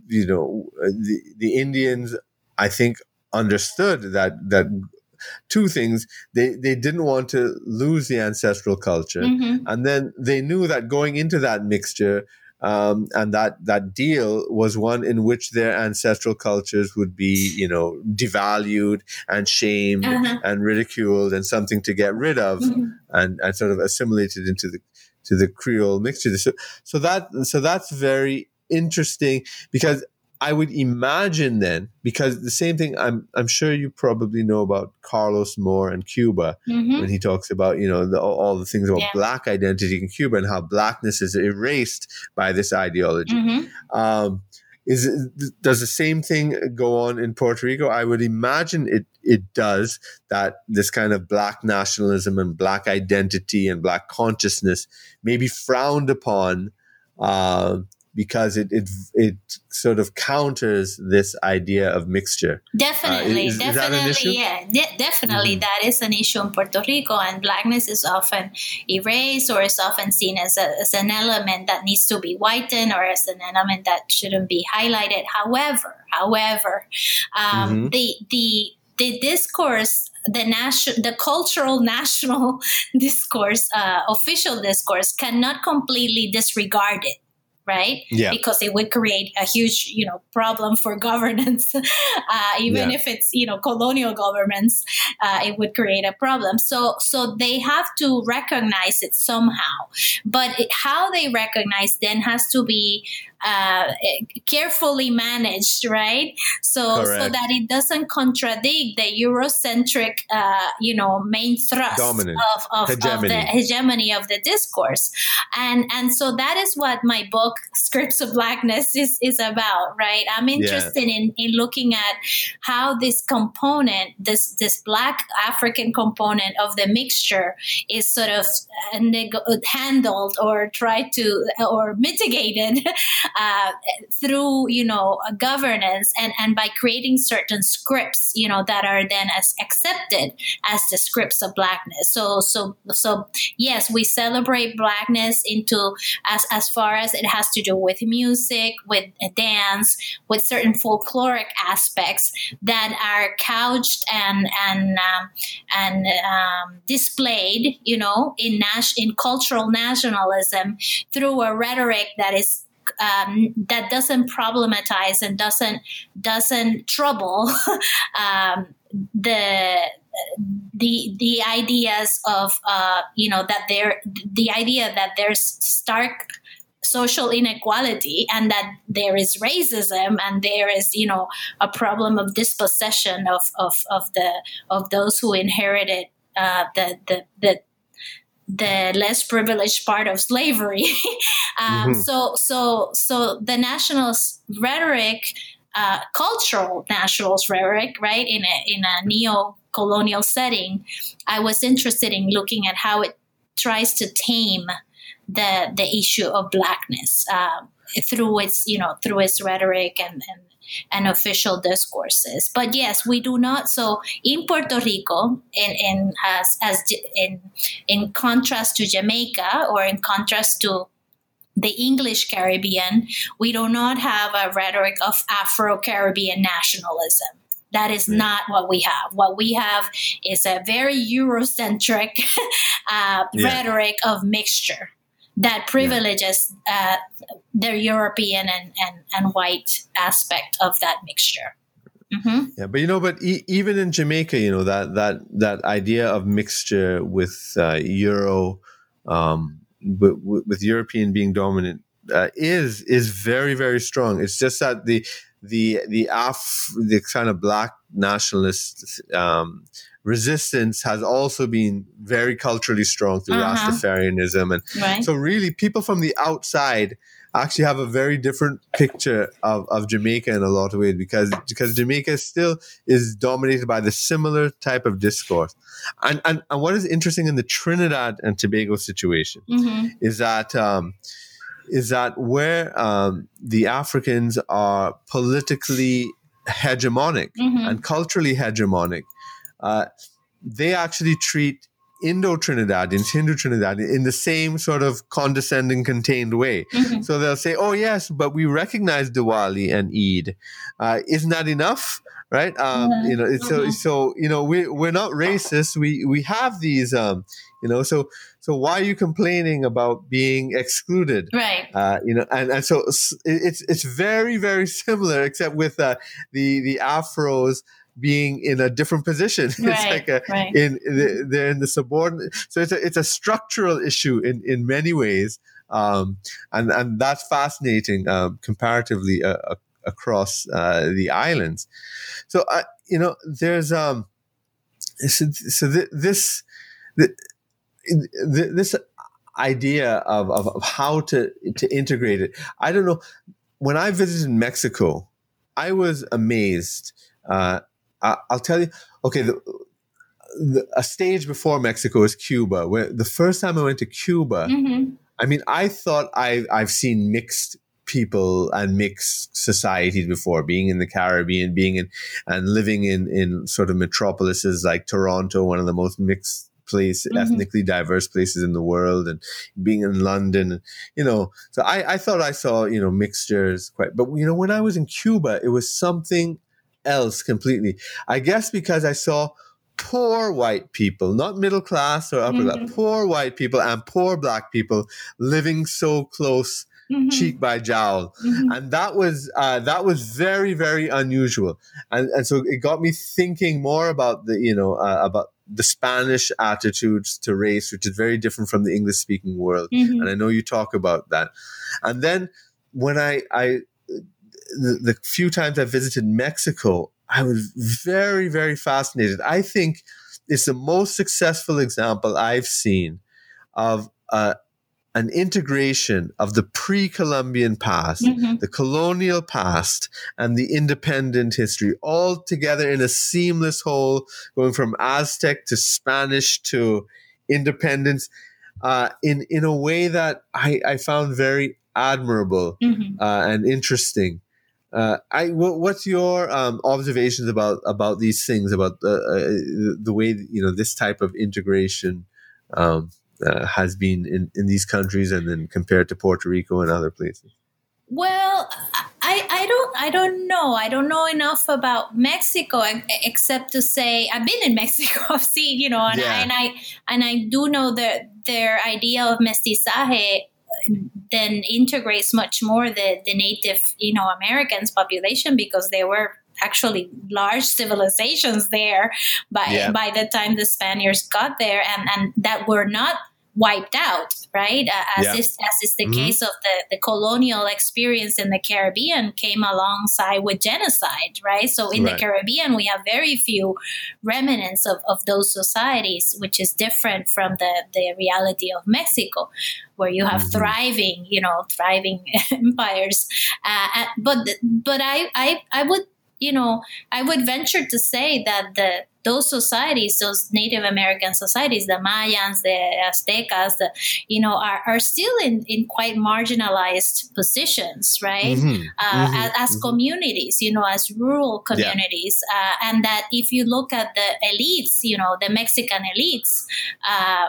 you know the the Indians I think understood that that two things they they didn't want to lose the ancestral culture Mhm. and then they knew that going into that mixture um, and that that deal was one in which their ancestral cultures would be you know devalued and shamed Uh-huh. and ridiculed and something to get rid of Mhm. and, and sort of assimilated into the to the Creole mixture. So so that so that's very interesting because I would imagine then because the same thing I'm I'm sure you probably know about Carlos Moore and Cuba Mhm. when he talks about you know the, all the things about Yeah. black identity in Cuba and how blackness is erased by this ideology. Mhm. Um, is it- does the same thing go on in Puerto Rico? I would imagine it it does. That this kind of black nationalism and black identity and black consciousness may be frowned upon uh, because it, it it sort of counters this idea of mixture. Definitely, is- is that an issue? definitely, yeah, de- definitely, Mhm. that is an issue in Puerto Rico, and blackness is often erased or is often seen as, a, as an element that needs to be whitened or as an element that shouldn't be highlighted. However, however, um, Mhm. the the the discourse, the national, the cultural national discourse, uh, official discourse, cannot completely disregard it. Right, Yeah. because it would create a huge, you know, problem for governance. uh, even Yeah. if it's, you know, colonial governments, uh, it would create a problem. So, so they have to recognize it somehow. But it, how they recognize then has to be uh, carefully managed, right? So Correct. so that it doesn't contradict the Eurocentric, uh, you know, main thrust of, of, of, the hegemony of the discourse, and and so that is what my book Scripts of Blackness is is about, right? I'm interested yeah. in in looking at how this component, this this Black African component of the mixture, is sort of uh, handled or tried to or mitigated uh, through you know governance and and by creating certain scripts you know that are then as accepted as the scripts of blackness so so so yes we celebrate blackness into as as far as it has to do with music with dance with certain folkloric aspects that are couched and and um, and um, displayed you know in nas- in cultural nationalism through a rhetoric that is um, that doesn't problematize and doesn't doesn't trouble um, the the the ideas of uh, you know that there the idea that there's stark social inequality and that there is racism and there is you know a problem of dispossession of of, of the of those who inherited uh, the, the the the less privileged part of slavery. um, mm-hmm. So, so, so the nationalist rhetoric, uh, cultural nationalist rhetoric, right, in a in a neo-colonial setting, I was interested in looking at how it tries to tame the the issue of blackness uh, through its you know through its rhetoric and, and and official discourses. But yes, we do not. So in Puerto Rico, in, in as, as in in contrast to Jamaica or in contrast to the English Caribbean, we do not have a rhetoric of Afro Caribbean nationalism. That is not what we have. What we have is a very Eurocentric uh, yeah. rhetoric of mixture that privileges uh, the European and, and, and white aspect of that mixture. Mm-hmm. Yeah, but you know, but e- even in Jamaica, you know that that that idea of mixture with uh, Euro, um, with, with European being dominant, uh, is is very very strong. It's just that the the the Af the kind of black nationalist um, resistance has also been very culturally strong through uh-huh. Rastafarianism. And right. so, really, people from the outside actually have a very different picture of, of Jamaica in a lot of ways because because Jamaica still is dominated by the similar type of discourse. And and, and what is interesting in the Trinidad and Tobago situation mm-hmm. is that um, is that where um, the Africans are politically hegemonic mm-hmm. and culturally hegemonic, uh, they actually treat Indo Trinidadians, Hindu Trinidadians, in the same sort of condescending, contained way. Mm-hmm. So they'll say, "Oh yes, but we recognize Diwali and Eid. Uh, isn't that enough?" Right? Um, mm-hmm. You know, so mm-hmm. so you know, we we're not racist. We we have these. Um, you know, so so why are you complaining about being excluded? Right. Uh, you know, and, and so it's it's very very similar, except with uh, the the Afros being in a different position. it's like a, right. in, they're in the subordinate. So it's a, it's a structural issue in, in many ways. Um, and, and that's fascinating, um, comparatively, uh, across, uh, the islands. So, uh, you know, there's, um, so, so th- this, th- th- this idea of, of, of how to, to integrate it. I don't know. When I visited Mexico, I was amazed uh, I, will tell you. Okay, the, the, a stage before Mexico is Cuba. Where the first time I went to Cuba, mm-hmm. I mean, I thought I I've seen mixed people and mixed societies before, being in the Caribbean, being in and living in in sort of metropolises like Toronto, one of the most mixed place, mm-hmm. ethnically diverse places in the world, and being in London, you know. So I, I thought I saw, you know, mixtures quite, but you know, when I was in Cuba, it was something else completely. I guess because I saw poor white people, not middle class or upper mm-hmm. class, poor white people and poor black people living so close. Mm-hmm. cheek by jowl mm-hmm. and that was uh, that was very very unusual and and so it got me thinking more about the you know uh, about the Spanish attitudes to race, which is very different from the English speaking world. Mm-hmm. And I know you talk about that. And then when I, I the, the few times I visited Mexico, I was very, very fascinated. I think it's the most successful example I've seen of uh, an integration of the pre-Columbian past, mm-hmm. the colonial past, and the independent history all together in a seamless whole, going from Aztec to Spanish to independence, uh, in in a way that I, I found very admirable mm-hmm. uh, and interesting. Uh, I what's your um, observations about about these things about the uh, the way you know this type of integration um, uh, has been in, in these countries and then compared to Puerto Rico and other places? Well, I, I don't I don't know I don't know enough about Mexico except to say I've been in Mexico I've seen you know and, yeah. I, and I and I do know that their idea of mestizaje then integrates much more the, the native, you know, Americans population because they were actually large civilizations there by yeah. by the time the Spaniards got there and, and that were not wiped out, right? Uh, as, yeah. is, as is the mm-hmm. case of the, the colonial experience in the Caribbean came alongside with genocide, right? So in right. the Caribbean, we have very few remnants of, of those societies, which is different from the, the reality of Mexico, where you have mm-hmm. thriving, you know, thriving empires. Uh, but but I, I I would you know I would venture to say that the those societies, those Native American societies, the Mayans, the Aztecas, the, you know, are, are still in, in quite marginalized positions, right? Mm-hmm. Uh, mm-hmm. As, as mm-hmm. communities, you know, as rural communities. Yeah. Uh, and that if you look at the elites, you know, the Mexican elites, uh,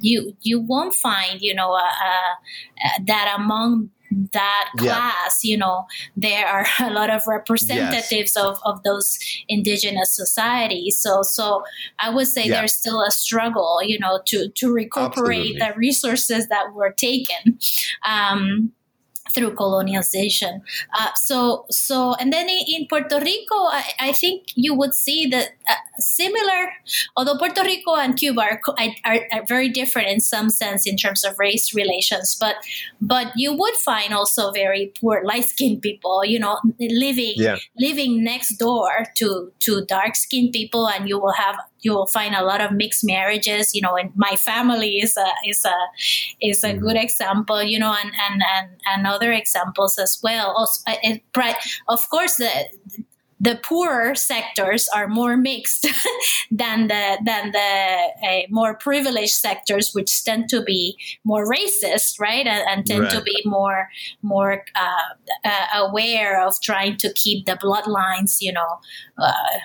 you, you won't find, you know, uh, uh, that among that class yeah. you know there are a lot of representatives yes. of, of those indigenous societies so so i would say yeah. there's still a struggle you know to to recuperate Absolutely. the resources that were taken um, through colonization. Uh, so, so, and then in, Puerto Rico, I, I, think you would see that uh, similar, although Puerto Rico and Cuba are, are, are, very different in some sense in terms of race relations, but but you would find also very poor light skinned people, you know, living yeah. living next door to to dark skinned people, and you will have you will find a lot of mixed marriages you know and my family is a is a is a good mm-hmm. example you know and and and, and other examples as well also, it, of course the the poorer sectors are more mixed than the than the uh, more privileged sectors, which tend to be more racist, right, and, and tend right. to be more more uh, uh, aware of trying to keep the bloodlines, you know, uh,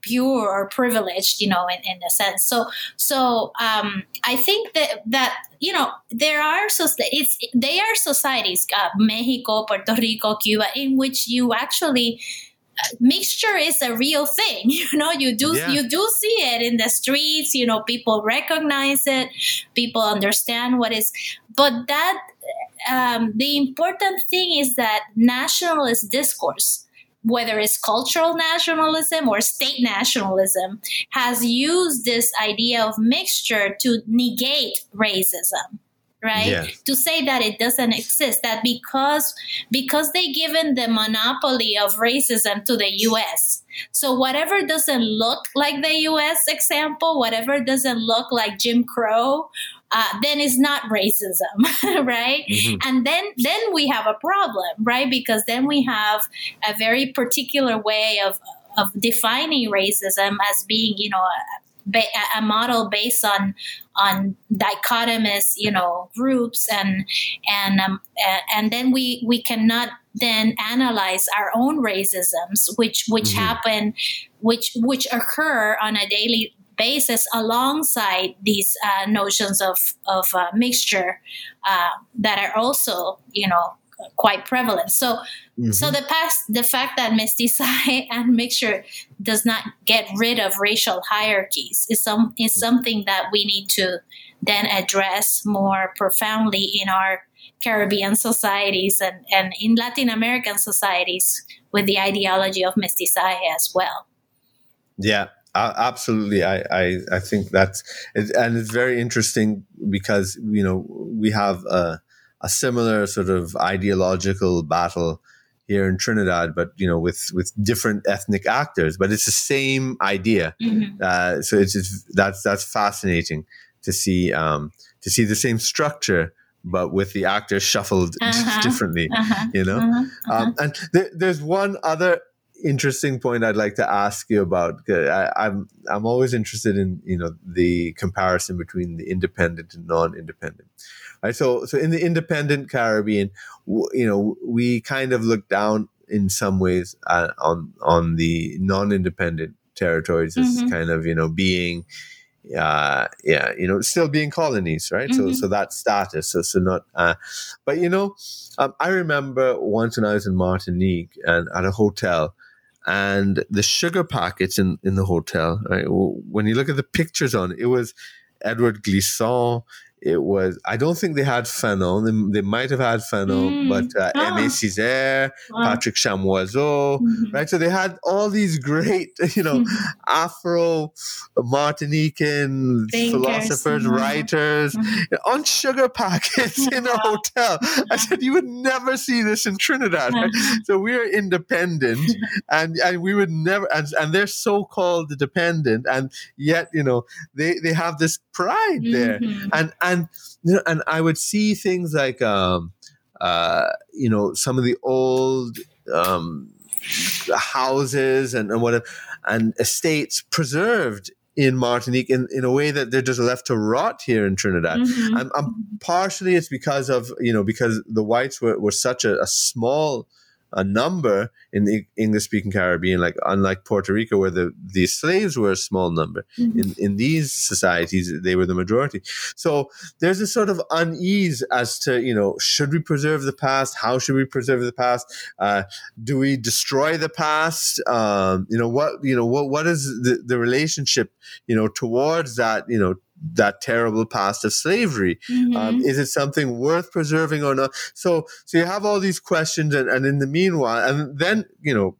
pure or privileged, you know, in, in a sense. So so um, I think that that you know there are so it's they are societies, uh, Mexico, Puerto Rico, Cuba, in which you actually mixture is a real thing you know you do yeah. you do see it in the streets you know people recognize it people understand what is but that um, the important thing is that nationalist discourse whether it's cultural nationalism or state nationalism has used this idea of mixture to negate racism right yes. to say that it doesn't exist that because because they given the monopoly of racism to the US so whatever doesn't look like the US example whatever doesn't look like Jim Crow uh, then it's not racism right mm-hmm. and then then we have a problem right because then we have a very particular way of of defining racism as being you know a, a model based on on dichotomous you know groups and and um, and then we we cannot then analyze our own racisms which which mm-hmm. happen which which occur on a daily basis alongside these uh, notions of of uh, mixture uh, that are also you know quite prevalent. So, mm-hmm. so the past, the fact that mestizaje and mixture does not get rid of racial hierarchies is some is something that we need to then address more profoundly in our Caribbean societies and, and in Latin American societies with the ideology of mestizaje as well. Yeah, absolutely. I, I, I think that's, and it's very interesting because, you know, we have, uh, a similar sort of ideological battle here in Trinidad, but you know, with with different ethnic actors. But it's the same idea. Mm-hmm. Uh, so it's just, that's that's fascinating to see um, to see the same structure, but with the actors shuffled uh-huh. differently. Uh-huh. You know, uh-huh. uh-huh. Um, and th- there's one other interesting point I'd like to ask you about. I, I'm I'm always interested in you know the comparison between the independent and non-independent. Right. So so in the independent Caribbean, you know, we kind of look down in some ways uh, on on the non-independent territories as mm-hmm. kind of you know being uh yeah you know still being colonies right mm-hmm. so so that status so so not uh but you know um, i remember once when i was in martinique and at a hotel and the sugar packets in in the hotel right when you look at the pictures on it, it was edward glissant it was, I don't think they had Fanon. They, they might have had Fanon, mm. but uh. Aimé Césaire, wow. Patrick Chamoiseau, mm-hmm. right? So they had all these great, you know, Afro Martinican Thinkers. philosophers, mm-hmm. writers mm-hmm. on sugar packets in a hotel. I said, you would never see this in Trinidad. Right? So we're independent and, and we would never, and, and they're so called dependent. And yet, you know, they, they have this pride there. Mm-hmm. And, and and you know, and I would see things like um, uh, you know some of the old um, houses and, and whatever and estates preserved in Martinique in, in a way that they're just left to rot here in Trinidad. Mm-hmm. And, and partially it's because of, you know, because the whites were, were such a, a small a number in the English speaking Caribbean, like unlike Puerto Rico, where the, the slaves were a small number. Mm-hmm. In, in these societies, they were the majority. So there's a sort of unease as to, you know, should we preserve the past? How should we preserve the past? Uh, do we destroy the past? Um, you know, what, you know, what, what is the, the relationship, you know, towards that, you know, that terrible past of slavery. Um, mm-hmm. Um, is it something worth preserving or not? So, so you have all these questions, and, and in the meanwhile, and then you know,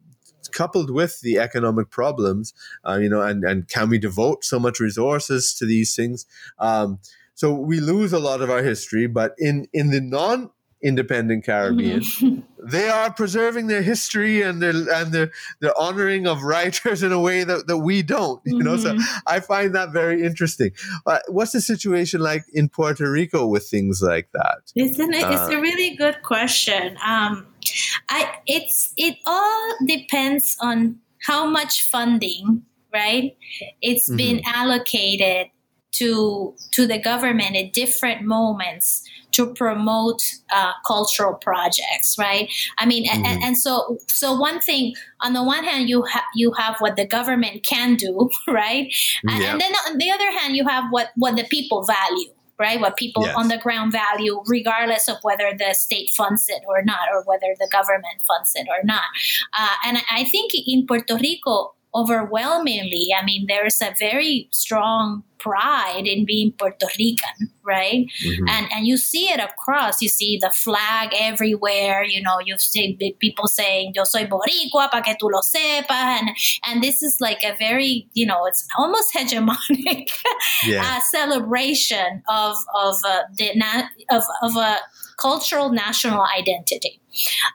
coupled with the economic problems, uh, you know, and and can we devote so much resources to these things? Um, so we lose a lot of our history, but in in the non independent Caribbean. Mm-hmm. they are preserving their history and their and their their honoring of writers in a way that, that we don't. You mm-hmm. know, so mm-hmm. I find that very interesting. Uh, what's the situation like in Puerto Rico with things like that? Isn't it? Uh, it's a really good question. Um, I it's it all depends on how much funding right it's mm-hmm. been allocated to to the government at different moments to promote uh, cultural projects, right? I mean, mm-hmm. and, and, so so one thing on the one hand you have you have what the government can do, right? And, yeah. and, then on the other hand you have what what the people value. Right, what people yes. on the ground value, regardless of whether the state funds it or not, or whether the government funds it or not. Uh, and I think in Puerto Rico, overwhelmingly, I mean, there's a very strong pride in being Puerto Rican, right? Mm-hmm. And and you see it across. You see the flag everywhere. You know, you see people saying "Yo soy Boricua" para que tú lo sepas, and and this is like a very you know it's almost hegemonic yeah. uh, celebration of of uh, the na- of of a cultural national identity.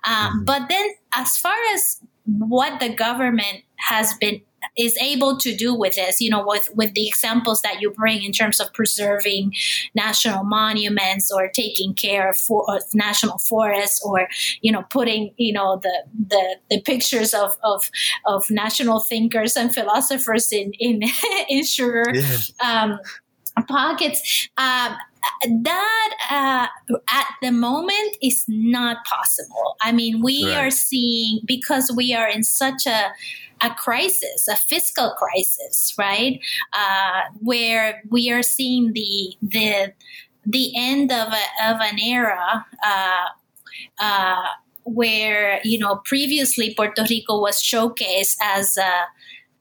Uh, mm-hmm. But then, as far as what the government has been is able to do with this, you know, with, with the examples that you bring in terms of preserving national monuments or taking care of, for, of national forests or, you know, putting, you know, the, the, the pictures of, of, of national thinkers and philosophers in, in, in sugar yeah. um, pockets. Um, that uh, at the moment is not possible. I mean, we right. are seeing because we are in such a a crisis, a fiscal crisis, right? Uh, where we are seeing the the the end of a, of an era. Uh, uh, where you know previously Puerto Rico was showcased as a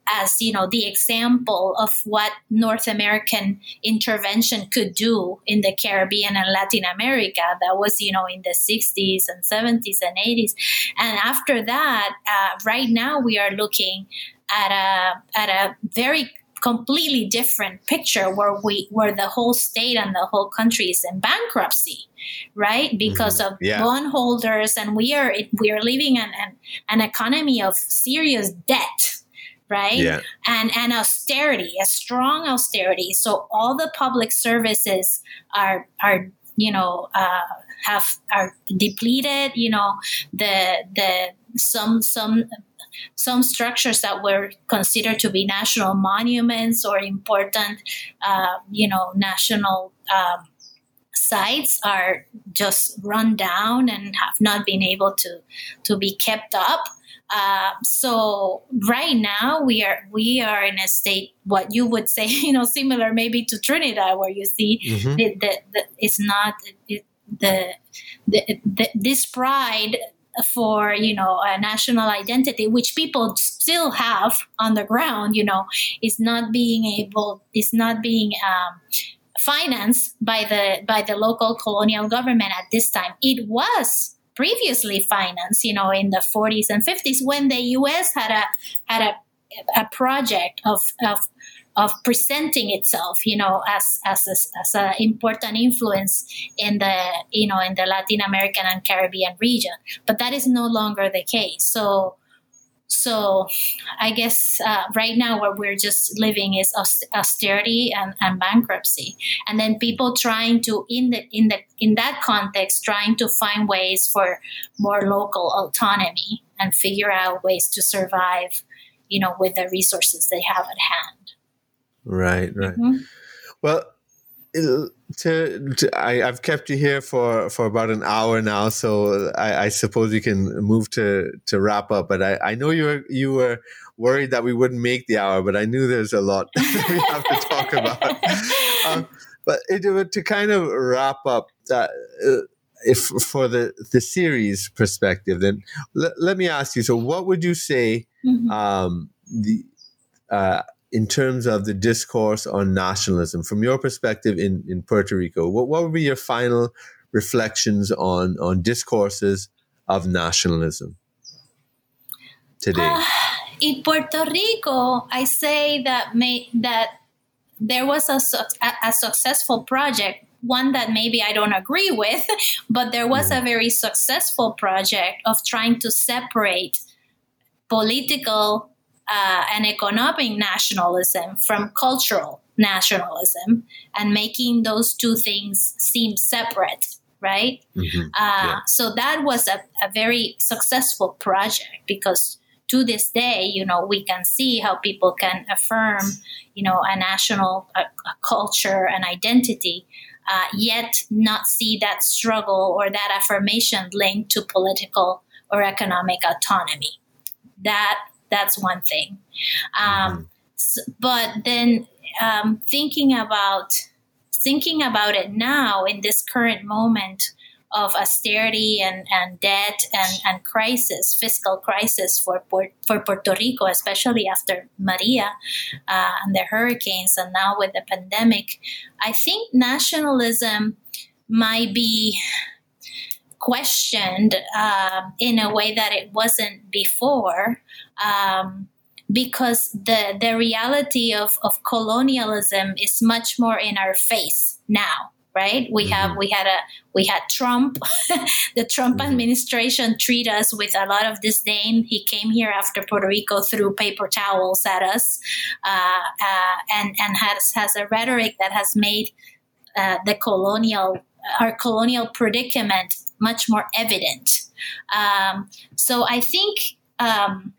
as you know the example of what North American intervention could do in the Caribbean and Latin America. That was you know in the 60s and 70s and 80s, and after that, uh, right now we are looking at a at a very completely different picture where we where the whole state and the whole country is in bankruptcy right because mm-hmm. of yeah. bondholders and we are we are living in an, an economy of serious debt right yeah. and and austerity a strong austerity so all the public services are are you know uh, have are depleted you know the the some some some structures that were considered to be national monuments or important, uh, you know, national um, sites are just run down and have not been able to to be kept up. Uh, so right now we are we are in a state what you would say you know similar maybe to Trinidad where you see mm-hmm. that, it's not it, the, the, the, this pride for you know a national identity which people still have on the ground you know is not being able is not being um, financed by the by the local colonial government at this time it was previously financed you know in the 40s and 50s when the us had a had a a project of, of of presenting itself, you know, as as as an important influence in the you know in the Latin American and Caribbean region. But that is no longer the case. So so I guess uh, right now what we're just living is austerity and, and bankruptcy, and then people trying to in the in the in that context trying to find ways for more local autonomy and figure out ways to survive, you know, with the resources they have at hand. Right, right. Mm-hmm. Well, to, to I, have kept you here for, for about an hour now, so I, I, suppose you can move to, to wrap up. But I, I know you were you were worried that we wouldn't make the hour, but I knew there's a lot we have to talk about. Um, but it, to kind of wrap up that. Uh, if for the the series perspective, then l- let me ask you. So, what would you say mm-hmm. um, the uh, in terms of the discourse on nationalism, from your perspective in, in Puerto Rico, what, what would be your final reflections on, on discourses of nationalism today? Uh, in Puerto Rico, I say that may, that there was a, a, a, successful project, one that maybe I don't agree with, but there was mm. a very successful project of trying to separate political uh, an economic nationalism from cultural nationalism and making those two things seem separate right mm-hmm. uh, yeah. so that was a, a very successful project because to this day you know we can see how people can affirm you know a national a, a culture and identity uh, yet not see that struggle or that affirmation linked to political or economic autonomy that that's one thing. Um, mm-hmm. so, but then um, thinking about thinking about it now in this current moment of austerity and, and debt and, and crisis, fiscal crisis for for Puerto Rico, especially after Maria uh, and the hurricanes, and now with the pandemic, I think nationalism might be questioned uh, in a way that it wasn't before. Um, because the the reality of, of colonialism is much more in our face now right we mm-hmm. have we had a we had trump the trump mm-hmm. administration treat us with a lot of disdain he came here after puerto rico threw paper towels at us uh, uh, and and has has a rhetoric that has made uh, the colonial our colonial predicament much more evident. Um, so I think um,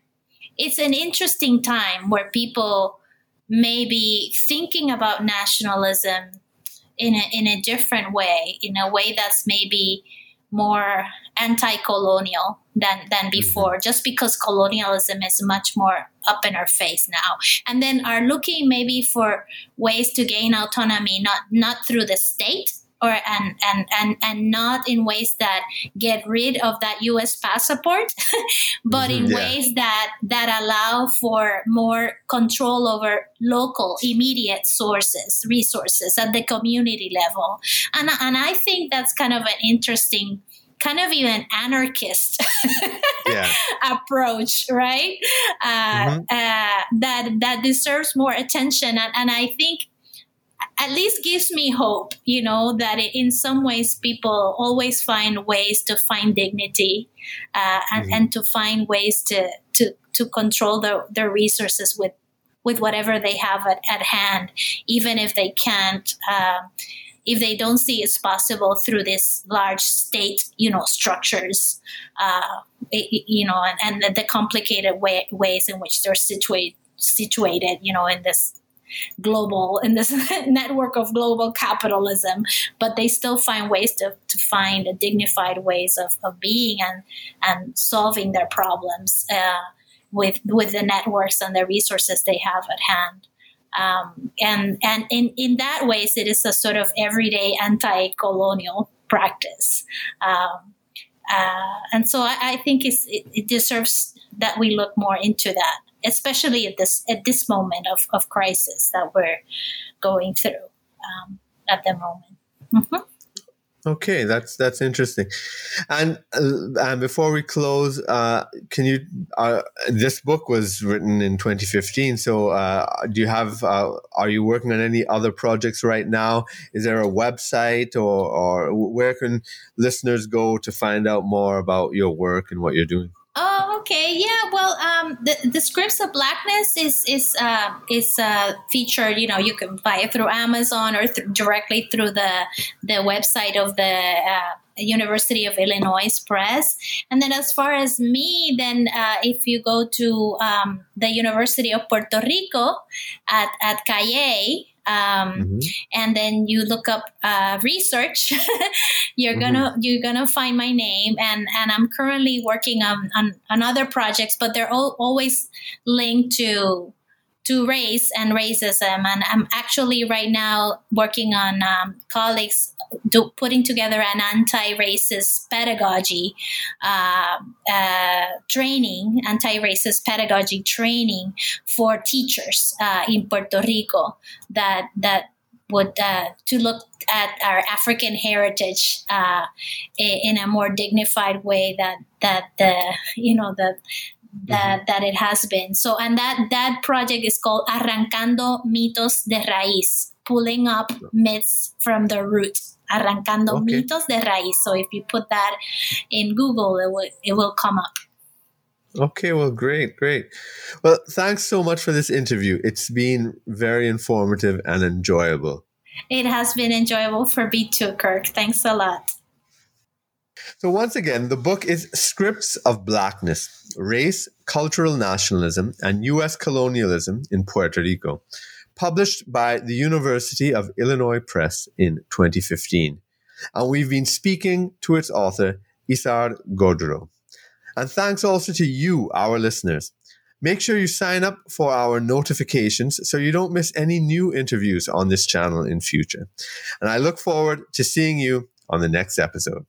it's an interesting time where people may be thinking about nationalism in a, in a different way, in a way that's maybe more anti-colonial than than mm-hmm. before mm-hmm. just because colonialism is much more up in our face now and then are looking maybe for ways to gain autonomy not not through the state or and and and and not in ways that get rid of that US passport but mm-hmm, in yeah. ways that that allow for more control over local immediate sources resources at the community level and and I think that's kind of an interesting kind of even anarchist yeah. approach, right? Uh, mm-hmm. uh, that that deserves more attention, and, and I think at least gives me hope, you know, that it, in some ways people always find ways to find dignity uh, and, mm-hmm. and to find ways to to to control their, their resources with with whatever they have at, at hand, even if they can't. Uh, if they don't see it's possible through this large state, you know, structures, uh, it, you know, and, and the complicated way, ways in which they're situated, situated, you know, in this global in this network of global capitalism but they still find ways to, to find dignified ways of, of being and and solving their problems uh, with with the networks and the resources they have at hand. Um, and and in in that ways it is a sort of everyday anti-colonial practice. Um, uh, and so I, I think it, it deserves that we look more into that especially at this at this moment of, of crisis that we're going through um, at the moment. Mm-hmm. Okay, that's that's interesting. And uh, and before we close, uh, can you? Uh, this book was written in 2015. So, uh, do you have? Uh, are you working on any other projects right now? Is there a website, or or where can listeners go to find out more about your work and what you're doing? Okay. Yeah. Well, um, the, the scripts of blackness is is uh, is uh, featured. You know, you can buy it through Amazon or th- directly through the the website of the uh, University of Illinois Press. And then, as far as me, then uh, if you go to um, the University of Puerto Rico at at Cayey, um, mm-hmm. and then you look up uh, research you're mm-hmm. gonna you're gonna find my name and and i'm currently working on on, on other projects but they're all, always linked to to race and racism. And I'm actually right now working on um, colleagues do, putting together an anti-racist pedagogy uh, uh, training, anti-racist pedagogy training for teachers uh, in Puerto Rico that that would uh, to look at our African heritage uh, in a more dignified way that that the you know the that mm-hmm. that it has been. So and that that project is called Arrancando Mitos de Raíz, pulling up myths from the root. Arrancando okay. Mitos de Raíz. So if you put that in Google, it will it will come up. Okay, well, great, great. Well, thanks so much for this interview. It's been very informative and enjoyable. It has been enjoyable for me too, Kirk. Thanks a lot. So, once again, the book is Scripts of Blackness Race, Cultural Nationalism, and U.S. Colonialism in Puerto Rico, published by the University of Illinois Press in 2015. And we've been speaking to its author, Isar Godreau. And thanks also to you, our listeners. Make sure you sign up for our notifications so you don't miss any new interviews on this channel in future. And I look forward to seeing you on the next episode.